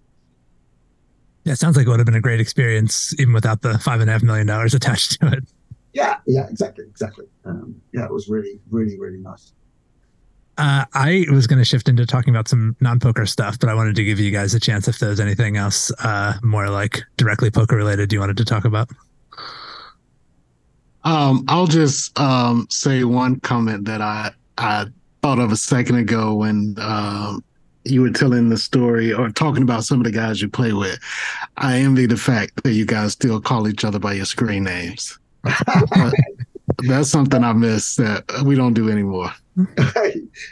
Yeah, it sounds like it would have been a great experience even without the five and a half million dollars attached to it. Yeah, yeah, exactly, exactly. Um, yeah, it was really, really, really nice. Uh, I was going to shift into talking about some non-poker stuff, but I wanted to give you guys a chance if there's anything else uh, more like directly poker related you wanted to talk about. Um, I'll just um, say one comment that I I thought of a second ago when um, you were telling the story or talking about some of the guys you play with, I envy the fact that you guys still call each other by your screen names. That's something I miss that we don't do anymore.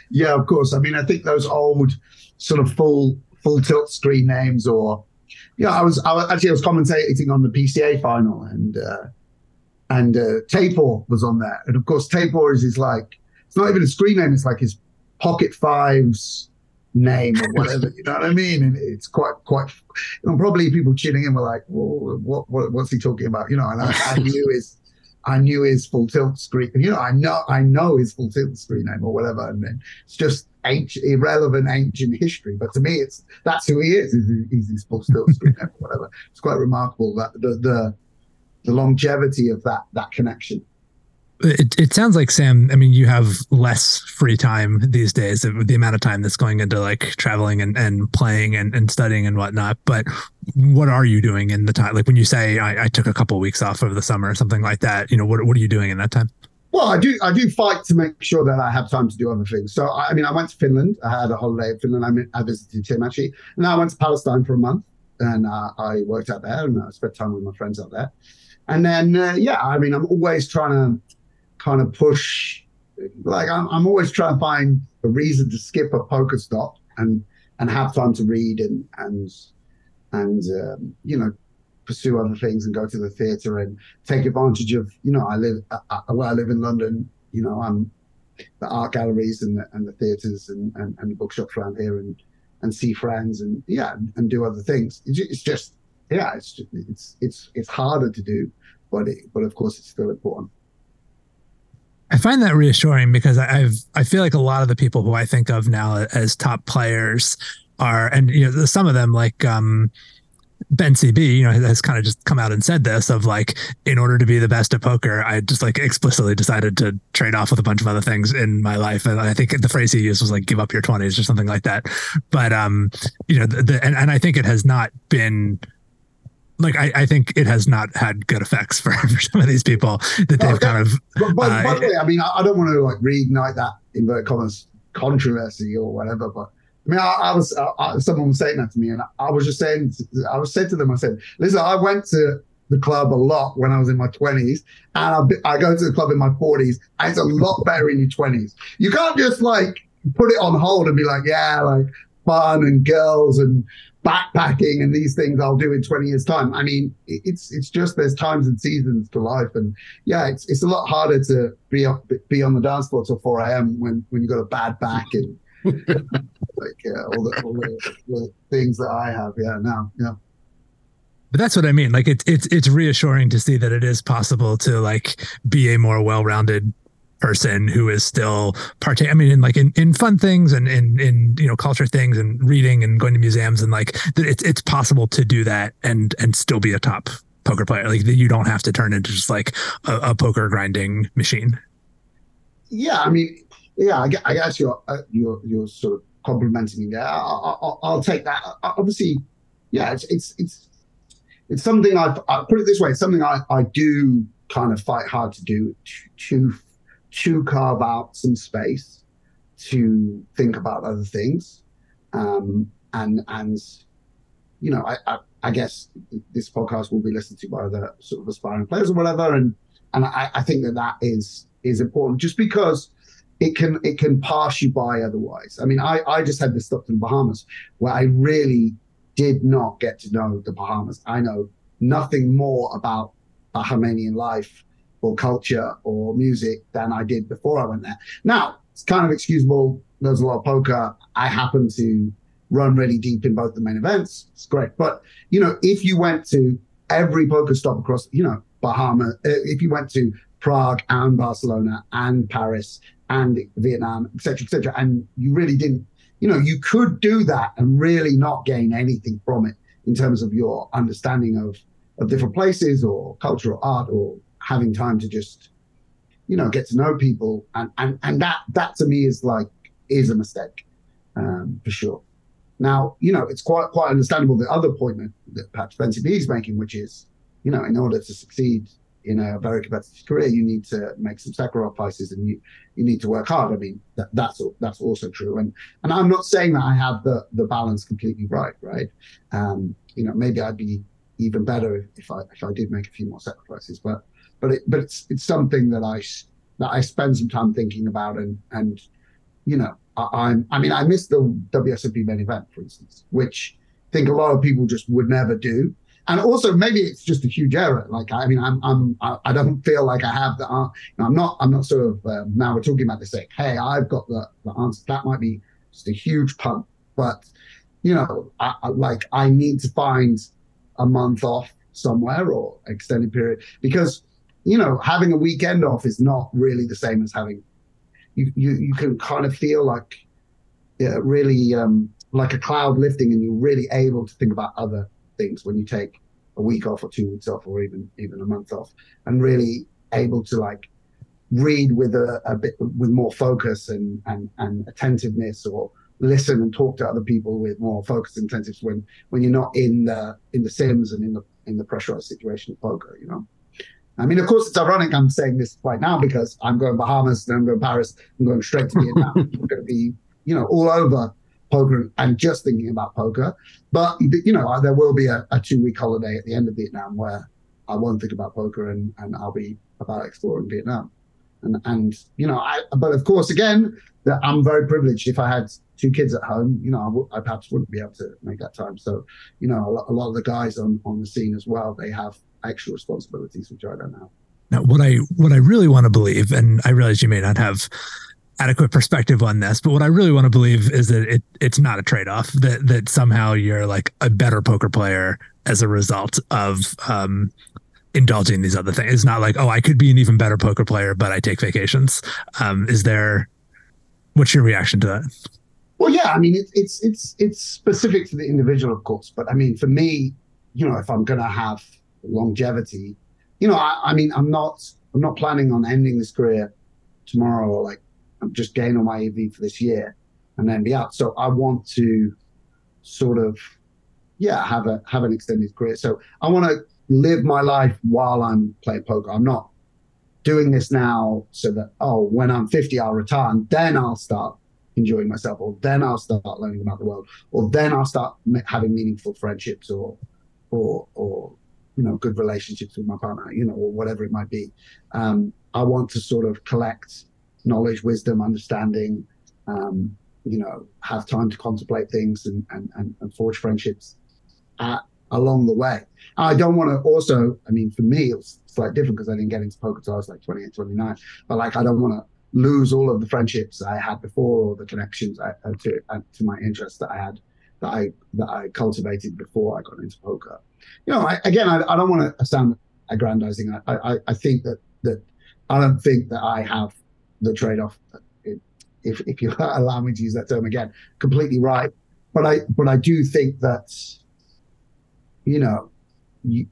yeah, of course. I mean, I think those old sort of full full tilt screen names, or yeah, I was, I was actually I was commentating on the PCA final, and uh, and uh, Tapor was on there, and of course Tapor is his like it's not even a screen name; it's like his Pocket Fives name or whatever. you know what I mean? And it's quite quite. And probably people tuning in were like, what, what what's he talking about? You know, and I, I knew his. I knew his full tilt screen. You know, I know I know his full tilt screen name or whatever, and then it's just ancient, irrelevant ancient history. But to me, it's that's who he is. He's his full tilt screen name or whatever. It's quite remarkable that the the the longevity of that that connection. It, it sounds like Sam. I mean, you have less free time these days. The amount of time that's going into like traveling and, and playing and, and studying and whatnot. But what are you doing in the time? Like when you say I, I took a couple of weeks off over the summer or something like that. You know, what what are you doing in that time? Well, I do. I do fight to make sure that I have time to do other things. So, I, mean, I went to Finland. I had a holiday in Finland. I, mean, I visited Tim actually, and I went to Palestine for a month, and uh, I worked out there, and I spent time with my friends out there. And then, uh, yeah, I mean, I'm always trying to kind of push, like, I'm, I'm always trying to find a reason to skip a poker stop and and have time to read and and and um, you know pursue other things and go to the theatre and take advantage of you know I live uh, uh, where I live in London. You know, I'm the art galleries and the, and the theatres and, and, and the bookshops around here and and see friends and yeah and do other things. It's just yeah, it's it's it's it's harder to do, but it, but of course it's still important. I find that reassuring because I've I feel like a lot of the people who I think of now as top players are, and you know, some of them like um, Ben CB, you know, has kind of just come out and said this of like, in order to be the best at poker, I just like explicitly decided to trade off with a bunch of other things in my life. And I think the phrase he used was like, give up your 20s or something like that. But, um, you know, the, the and, and I think it has not been like I, I think it has not had good effects for, for some of these people that they've kind of. But, but uh, by the way, I mean, I, I, don't want to like reignite that inverted commas controversy or whatever, but I mean, I, I was I, someone was saying that to me, and I was just saying, I was said to them, I said, listen, I went to the club a lot when I was in my 20s, and I, I go to the club in my 40s, and it's a lot better in your 20s. You can't just like put it on hold and be like, yeah, like fun and girls and backpacking and these things I'll do in 20 years time. I mean, it's it's just there's times and seasons to life, and yeah, it's it's a lot harder to be up, be on the dance floor till 4 a.m. when when you've got a bad back and like yeah, all, the, all the, the things that I have. Yeah, now yeah. But that's what I mean. Like it's it's it's reassuring to see that it is possible to like be a more well-rounded person who is still partake. I mean, in like in, in fun things and in in you know culture things and reading and going to museums and like it's it's possible to do that and and still be a top poker player. Like you don't have to turn into just like a, a poker grinding machine. Yeah, I mean, yeah, I, I guess you're uh, you're you're sort of complimenting me there. I'll, I'll, take that. Obviously, yeah, it's it's it's it's something I've I put it this way. It's something I I do kind of fight hard to do to, to to carve out some space to think about other things. Um, and and you know, I, I, I guess this podcast will be listened to by other sort of aspiring players or whatever, and and I, I think that that is is important just because it can it can pass you by otherwise. I mean, I I just had this the Bahamas where I really did not get to know the Bahamas. I know nothing more about Bahamian life or culture or music than I did before I went there. Now, it's kind of excusable. There's a lot of poker. I happen to run really deep in both the main events. It's great. But, you know, if you went to every poker stop across, you know, Bahama, uh, if you went to Prague and Barcelona and Paris and Vietnam, etc., etc., and you really didn't, you know, you could do that and really not gain anything from it in terms of your understanding of of different places or cultural art or having time to just you know get to know people. And and and that that to me is like is a mistake um, for sure. Now you know it's quite quite understandable the other point that, that perhaps Ben CB is making which is you know in order to succeed in a very competitive career you need to make some sacrifices and you you need to work hard. I mean that, that's that's also true. And and i'm not saying that i have the the balance completely right right? Um you know maybe i'd be even better if i if i did make a few more sacrifices but but it, but it's it's something that I that I spend some time thinking about and and you know I, am I mean I missed the WSOP main event for instance, which I think a lot of people just would never do. and also maybe it's just a huge error. Like I mean, I'm I'm I don't feel like I have the. Uh, I'm not I'm not sort of uh, now we're talking about this hey, I've got the the answer. That might be just a huge pump, but you know, I, I, like I need to find a month off somewhere or extended period because you know having a weekend off is not really the same as having you you, you can kind of feel like yeah, really um, like a cloud lifting and you're really able to think about other things when you take a week off or two weeks off or even even a month off and really able to like read with a, a bit with more focus and, and and attentiveness or listen and talk to other people with more focus and attentiveness when when you're not in the in the sims and in the in the pressurized situation of poker you know I mean, of course, it's ironic I'm saying this right now because I'm going Bahamas, then I'm going to Paris, I'm going straight to Vietnam. I'm going to be, you know, all over poker and just thinking about poker. But you know, there will be a, a two week holiday at the end of Vietnam where I won't think about poker and, and I'll be about exploring Vietnam. And and you know, I but of course, again, that I'm very privileged. If I had two kids at home, you know, I, w- I perhaps wouldn't be able to make that time. So, you know, a lot, a lot of the guys on on the scene as well, they have extra responsibilities which I don't have. Now, what I what I really want to believe, and I realize you may not have adequate perspective on this, but what I really want to believe is that it it's not a trade off. That that somehow you're like a better poker player as a result of um, indulging these other things. It's not like oh, I could be an even better poker player, but I take vacations. Um, is there? What's your reaction to that? Well, yeah, I mean it's it's it's it's specific to the individual, of course, but I mean for me, you know, if I'm gonna have longevity, you know, I, I mean, I'm not I'm not planning on ending this career tomorrow or like I'm just gain on my EV for this year and then be out. So I want to sort of, yeah, have a have an extended career. So I want to live my life while I'm playing poker. I'm not doing this now so that oh, when I'm 50, I'll retire and then I'll start enjoying myself, or then I'll start learning about the world, or then I'll start having meaningful friendships, or or or you know good relationships with my partner, you know, or whatever it might be. Um, I want to sort of collect knowledge, wisdom, understanding, um, you know, have time to contemplate things and, and, and, and forge friendships at, along the way. I don't want to also, I mean, for me, it's slightly different because I didn't get into poker until I was like 28, 29. But like, I don't want to lose all of the friendships I had before or the connections I, uh, to, uh, to my interests that I had, that I, that I cultivated before I got into poker. You know, I, again, I, I don't want to sound aggrandizing. I, I, I think that, that I don't think that I have the trade-off, if if you allow me to use that term again, completely right. But I but I do think that, you know, you,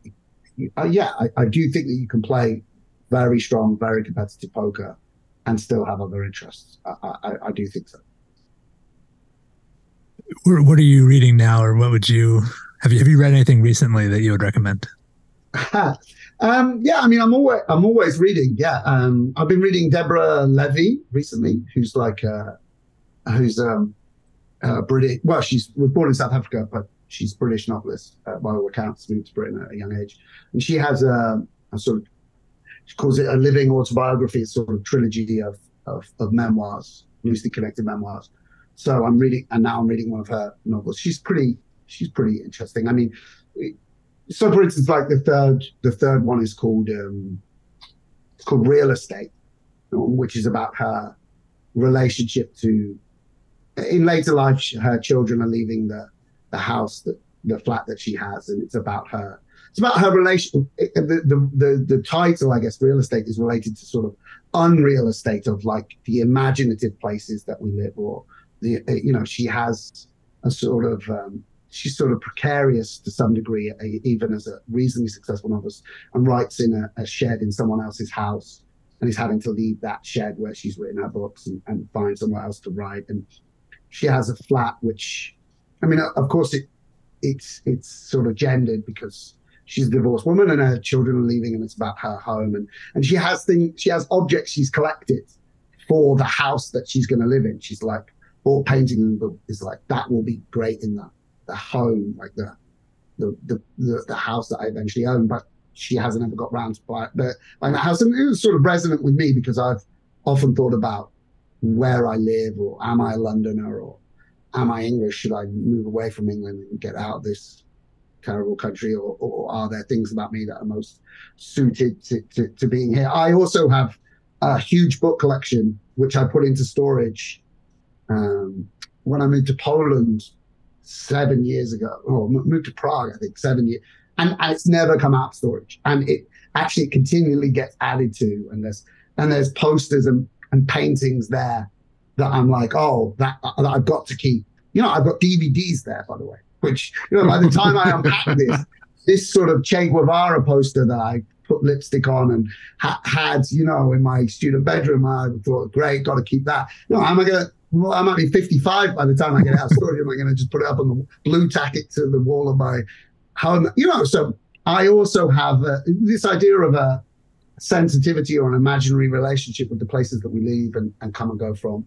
you, uh, yeah, I, I do think that you can play very strong, very competitive poker and still have other interests. I, I, I do think so. What are you reading now, or what would you have you have you read anything recently that you would recommend? Um, yeah, I mean, I'm always I'm always reading. Yeah, um, I've been reading Deborah Levy recently, who's like uh, who's um, British. Well, she's was born in South Africa, but she's British novelist uh, by all accounts. Moved to Britain at a young age, and she has a, a sort of she calls it a living autobiography, a sort of trilogy of, of of memoirs, loosely connected memoirs. So I'm reading, and now I'm reading one of her novels. She's pretty she's pretty interesting. I mean, so for instance, like the third, the third one is called um, it's called Real Estate, which is about her relationship to. In later life, her children are leaving the the house that the flat that she has, and it's about her. It's about her relation. The, the the the title, I guess, real estate is related to sort of unreal estate of like the imaginative places that we live, or the you know she has a sort of um, she's sort of precarious to some degree, even as a reasonably successful novelist, and writes in a, a, shed in someone else's house, and is having to leave that shed where she's written her books and, and find somewhere else to write. And she has a flat, which, I mean, of course, it it's it's sort of gendered because she's a divorced woman and her children are leaving, and it's about her home, and and she has things, she has objects she's collected for the house that she's going to live in. She's like, all painting is like that will be great in that the home, like the the the, the, the house that I eventually own. but she hasn't ever got round to buy, it. but buying that house. And it was sort of resonant with me because I've often thought about where I live, or am I a Londoner, or am I English? Should I move away from England and get out of this terrible country, or, or are there things about me that are most suited to, to, to being here? I also have a huge book collection which I put into storage um, when I moved to Poland seven years ago, or moved to Prague, I think seven years, and, and it's never come out of storage, and it actually continually gets added to, and there's and there's posters and, and paintings there that I'm like, oh, that, that I've got to keep. You know, I've got DVDs there, by the way, which you know, by the time I unpack this, this sort of Che Guevara poster that I put lipstick on and ha- had, you know, in my student bedroom. I thought, great, got to keep that. You know, am I going to, well, I might be 55 by the time I get out of storage. Am I going to just put it up on the Blu Tack it to the wall of my home? You know, so I also have uh, this idea of a sensitivity or an imaginary relationship with the places that we leave and, and come and go from.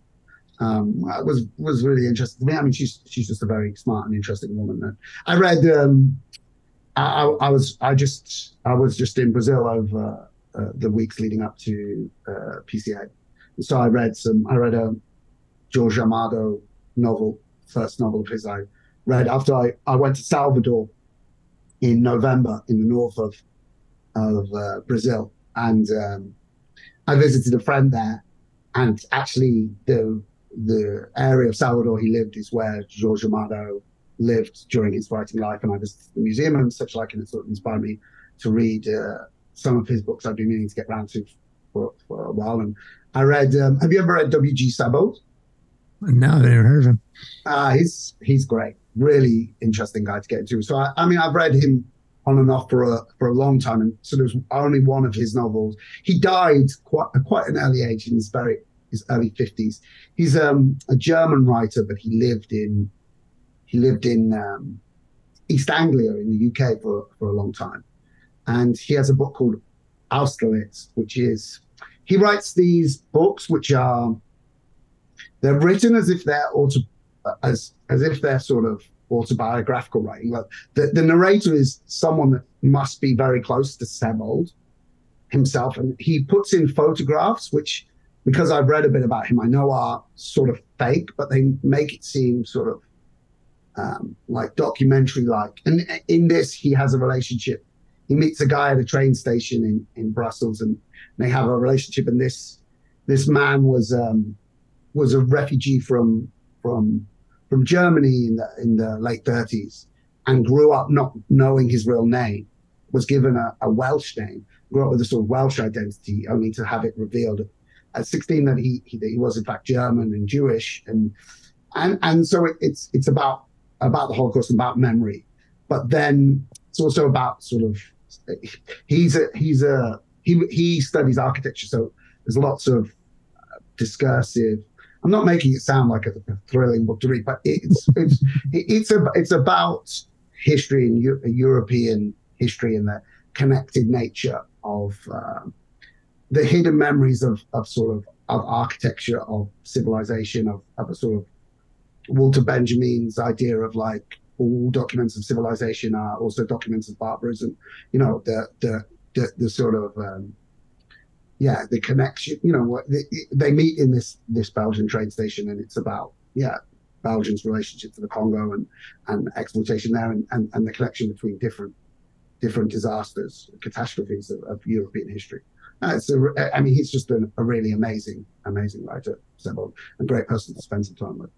Um, was was really interesting to me. I mean, she's she's just a very smart and interesting woman. I read um, I, I, was I just I was just in Brazil over uh, the weeks leading up to uh, PCA, so I read some I read a Jorge Amado novel, first novel of his I read after I, I went to Salvador in November in the north of of uh, Brazil, and um, I visited a friend there, and actually the the area of Salvador he lived is where George Amado lived during his writing life, and I visited the museum and such like, and it sort of inspired me to read uh, some of his books I've been meaning to get around to for, for a while. And I read, um, have you ever read W.G. Sebald? No, I've never heard of him. Uh, he's he's great, really interesting guy to get into. So I, I mean, I've read him on and off for a for a long time, and so there's only one of his novels. He died quite quite an early age in his very his early fifties. He's um, a German writer, but he lived in he lived in um, East Anglia in the UK for, for a long time. And he has a book called Austerlitz, which is, he writes these books which are, they're written as if they're auto, as, as if they're sort of autobiographical writing. Like the, the narrator is someone that must be very close to Sebald himself. And he puts in photographs, which, because I've read a bit about him, I know are sort of fake, but they make it seem sort of um, like documentary like. And in this, he has a relationship. He meets a guy at a train station in, in Brussels, and they have a relationship. And this this man was um, was a refugee from from from Germany in the in the late 30s, and grew up not knowing his real name. Was given a, a Welsh name, grew up with a sort of Welsh identity, only to have it revealed at 16 that he, he, he was in fact German and Jewish, and and and so it, it's it's about about the Holocaust, about memory, but then it's also about sort of he's a he's a he he studies architecture, so there's lots of discursive. I'm not making it sound like a, thrilling book to read, but it's it's it's a, it's about history and Euro- European history and the connected nature of uh, the hidden memories of of sort of of architecture, of civilization, of, of a sort of Walter Benjamin's idea of like all documents of civilization are also documents of barbarism. You know, the the the, the sort of um, yeah, the connection. You know, what they, they meet in this this Belgian train station, and it's about yeah, Belgium's relationship to the Congo and and exploitation there, and and, and the connection between different different disasters, catastrophes of, of European history. Uh, it's I mean, he's just a, a really amazing, amazing writer, Sebald, a great person to spend some time with.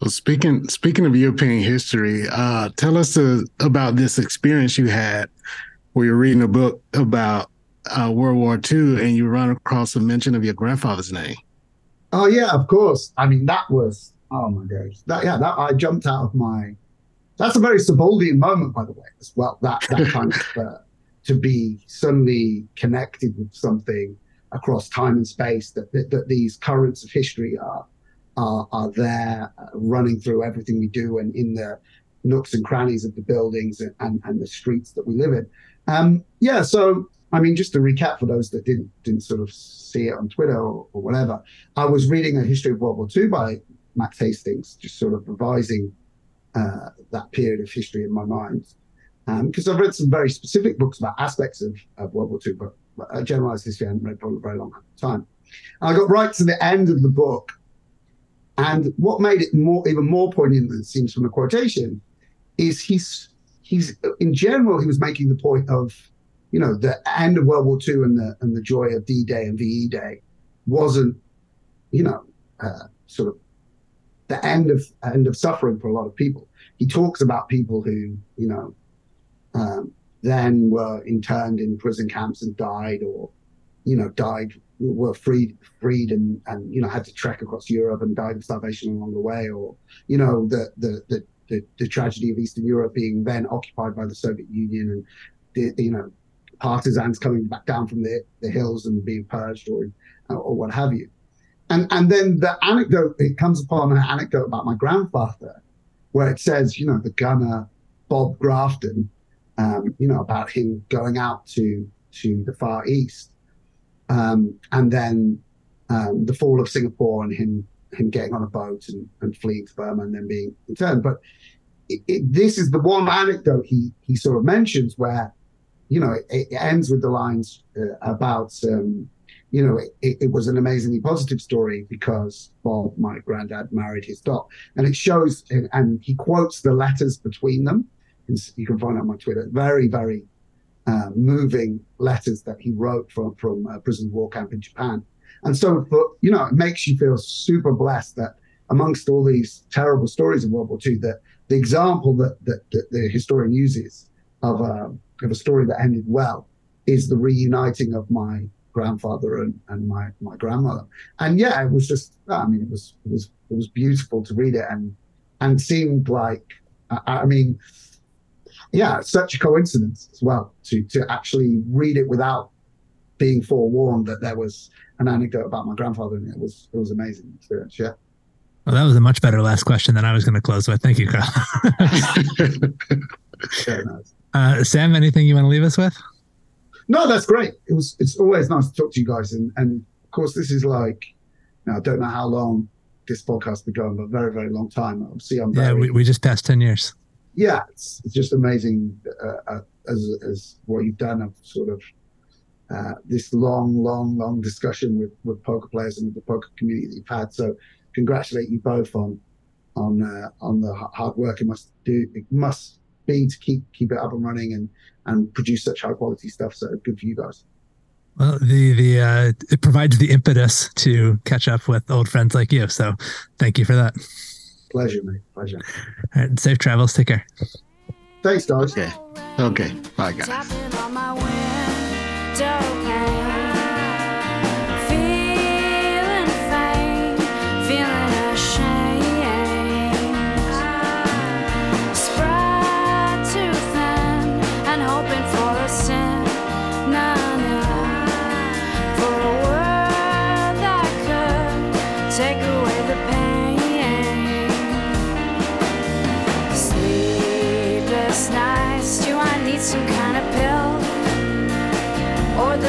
Well, speaking speaking of European history, uh, tell us uh, about this experience you had where you're reading a book about uh, World War II and you run across a mention of your grandfather's name. Oh yeah, of course. I mean, that was oh my gosh. That yeah, that I jumped out of my. That's a very Sebaldian moment, by the way, as well. That that kind of uh, to be suddenly connected with something across time and space. That, that that these currents of history are are, are there uh, running through everything we do and in the nooks and crannies of the buildings and, and the streets that we live in. Um, yeah, so I mean, just to recap for those that didn't didn't sort of see it on Twitter or, or whatever, I was reading a history of World War II by Max Hastings, just sort of revising uh, that period of history in my mind. Because um, I've read some very specific books about aspects of, of World War II, but a generalized history I hadn't read for a very long time. And I got right to the end of the book, and what made it more, even more poignant than it seems from the quotation, is he's he's in general he was making the point of you know the end of World War II and the and the joy of D Day and VE Day wasn't you know uh, sort of the end of end of suffering for a lot of people. He talks about people who you know um, then were interned in prison camps and died, or you know died were freed freed and and you know had to trek across Europe and died of starvation along the way, or you know the the the the, the tragedy of Eastern Europe being then occupied by the Soviet Union and the, you know partisans coming back down from the, the hills and being purged or or what have you. And and then the anecdote it comes upon an anecdote about my grandfather, where it says, you know, the gunner Bob Grafton, um, you know, about him going out to to the Far East, um, and then um, the fall of Singapore and him him getting on a boat and, and fleeing to Burma and then being interned. But it, it, this is the one anecdote he he sort of mentions where, you know, it, it ends with the lines uh, about, um, you know, it, it, was an amazingly positive story because Bob, my granddad, married his doc, and it shows and he quotes the letters between them. You can find on my Twitter. Very very. Uh, moving letters that he wrote from from a prison war camp in Japan, and so, you know, it makes you feel super blessed that amongst all these terrible stories of World War II, that the example that, that, that the historian uses of a, of a story that ended well is the reuniting of my grandfather and, and my, my grandmother. And yeah, it was just, I mean, it was, it was, it was beautiful to read it and, and seemed like, I, I mean, yeah, such a coincidence as well to, to actually read it without being forewarned that there was an anecdote about my grandfather, and it was it was amazing experience. Yeah. Well, that was a much better last question than I was going to close with. Thank you, Carl. Very nice. Uh, Sam, anything you want to leave us with? No, that's great. It was. It's always nice to talk to you guys, and and of course, this is like, you know, I don't know how long this podcast has been going, but very very long time. Obviously, I'm. Very, yeah, we, we just passed ten years. Yeah, it's, it's just amazing uh, uh, as as what you've done of sort of uh, this long, long, long discussion with, with poker players and the poker community that you've had. So, congratulate you both on on uh, on the hard work it must do. It must be to keep keep it up and running and and produce such high quality stuff. So good for you guys. Well, the the uh, it provides the impetus to catch up with old friends like you. So, thank you for that. Pleasure, mate. Pleasure. All right, safe travels. Take care. Thanks, guys. Okay. Okay. Bye, guys.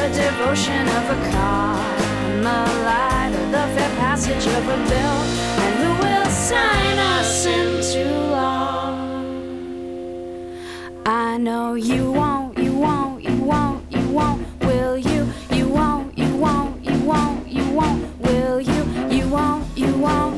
the devotion of a Carmelite, or the fair passage of a bill, and who will sign us into law? I know you won't, you won't, you won't, you won't. Will you? You won't, you won't, you won't, you won't. Will you? You won't, you won't.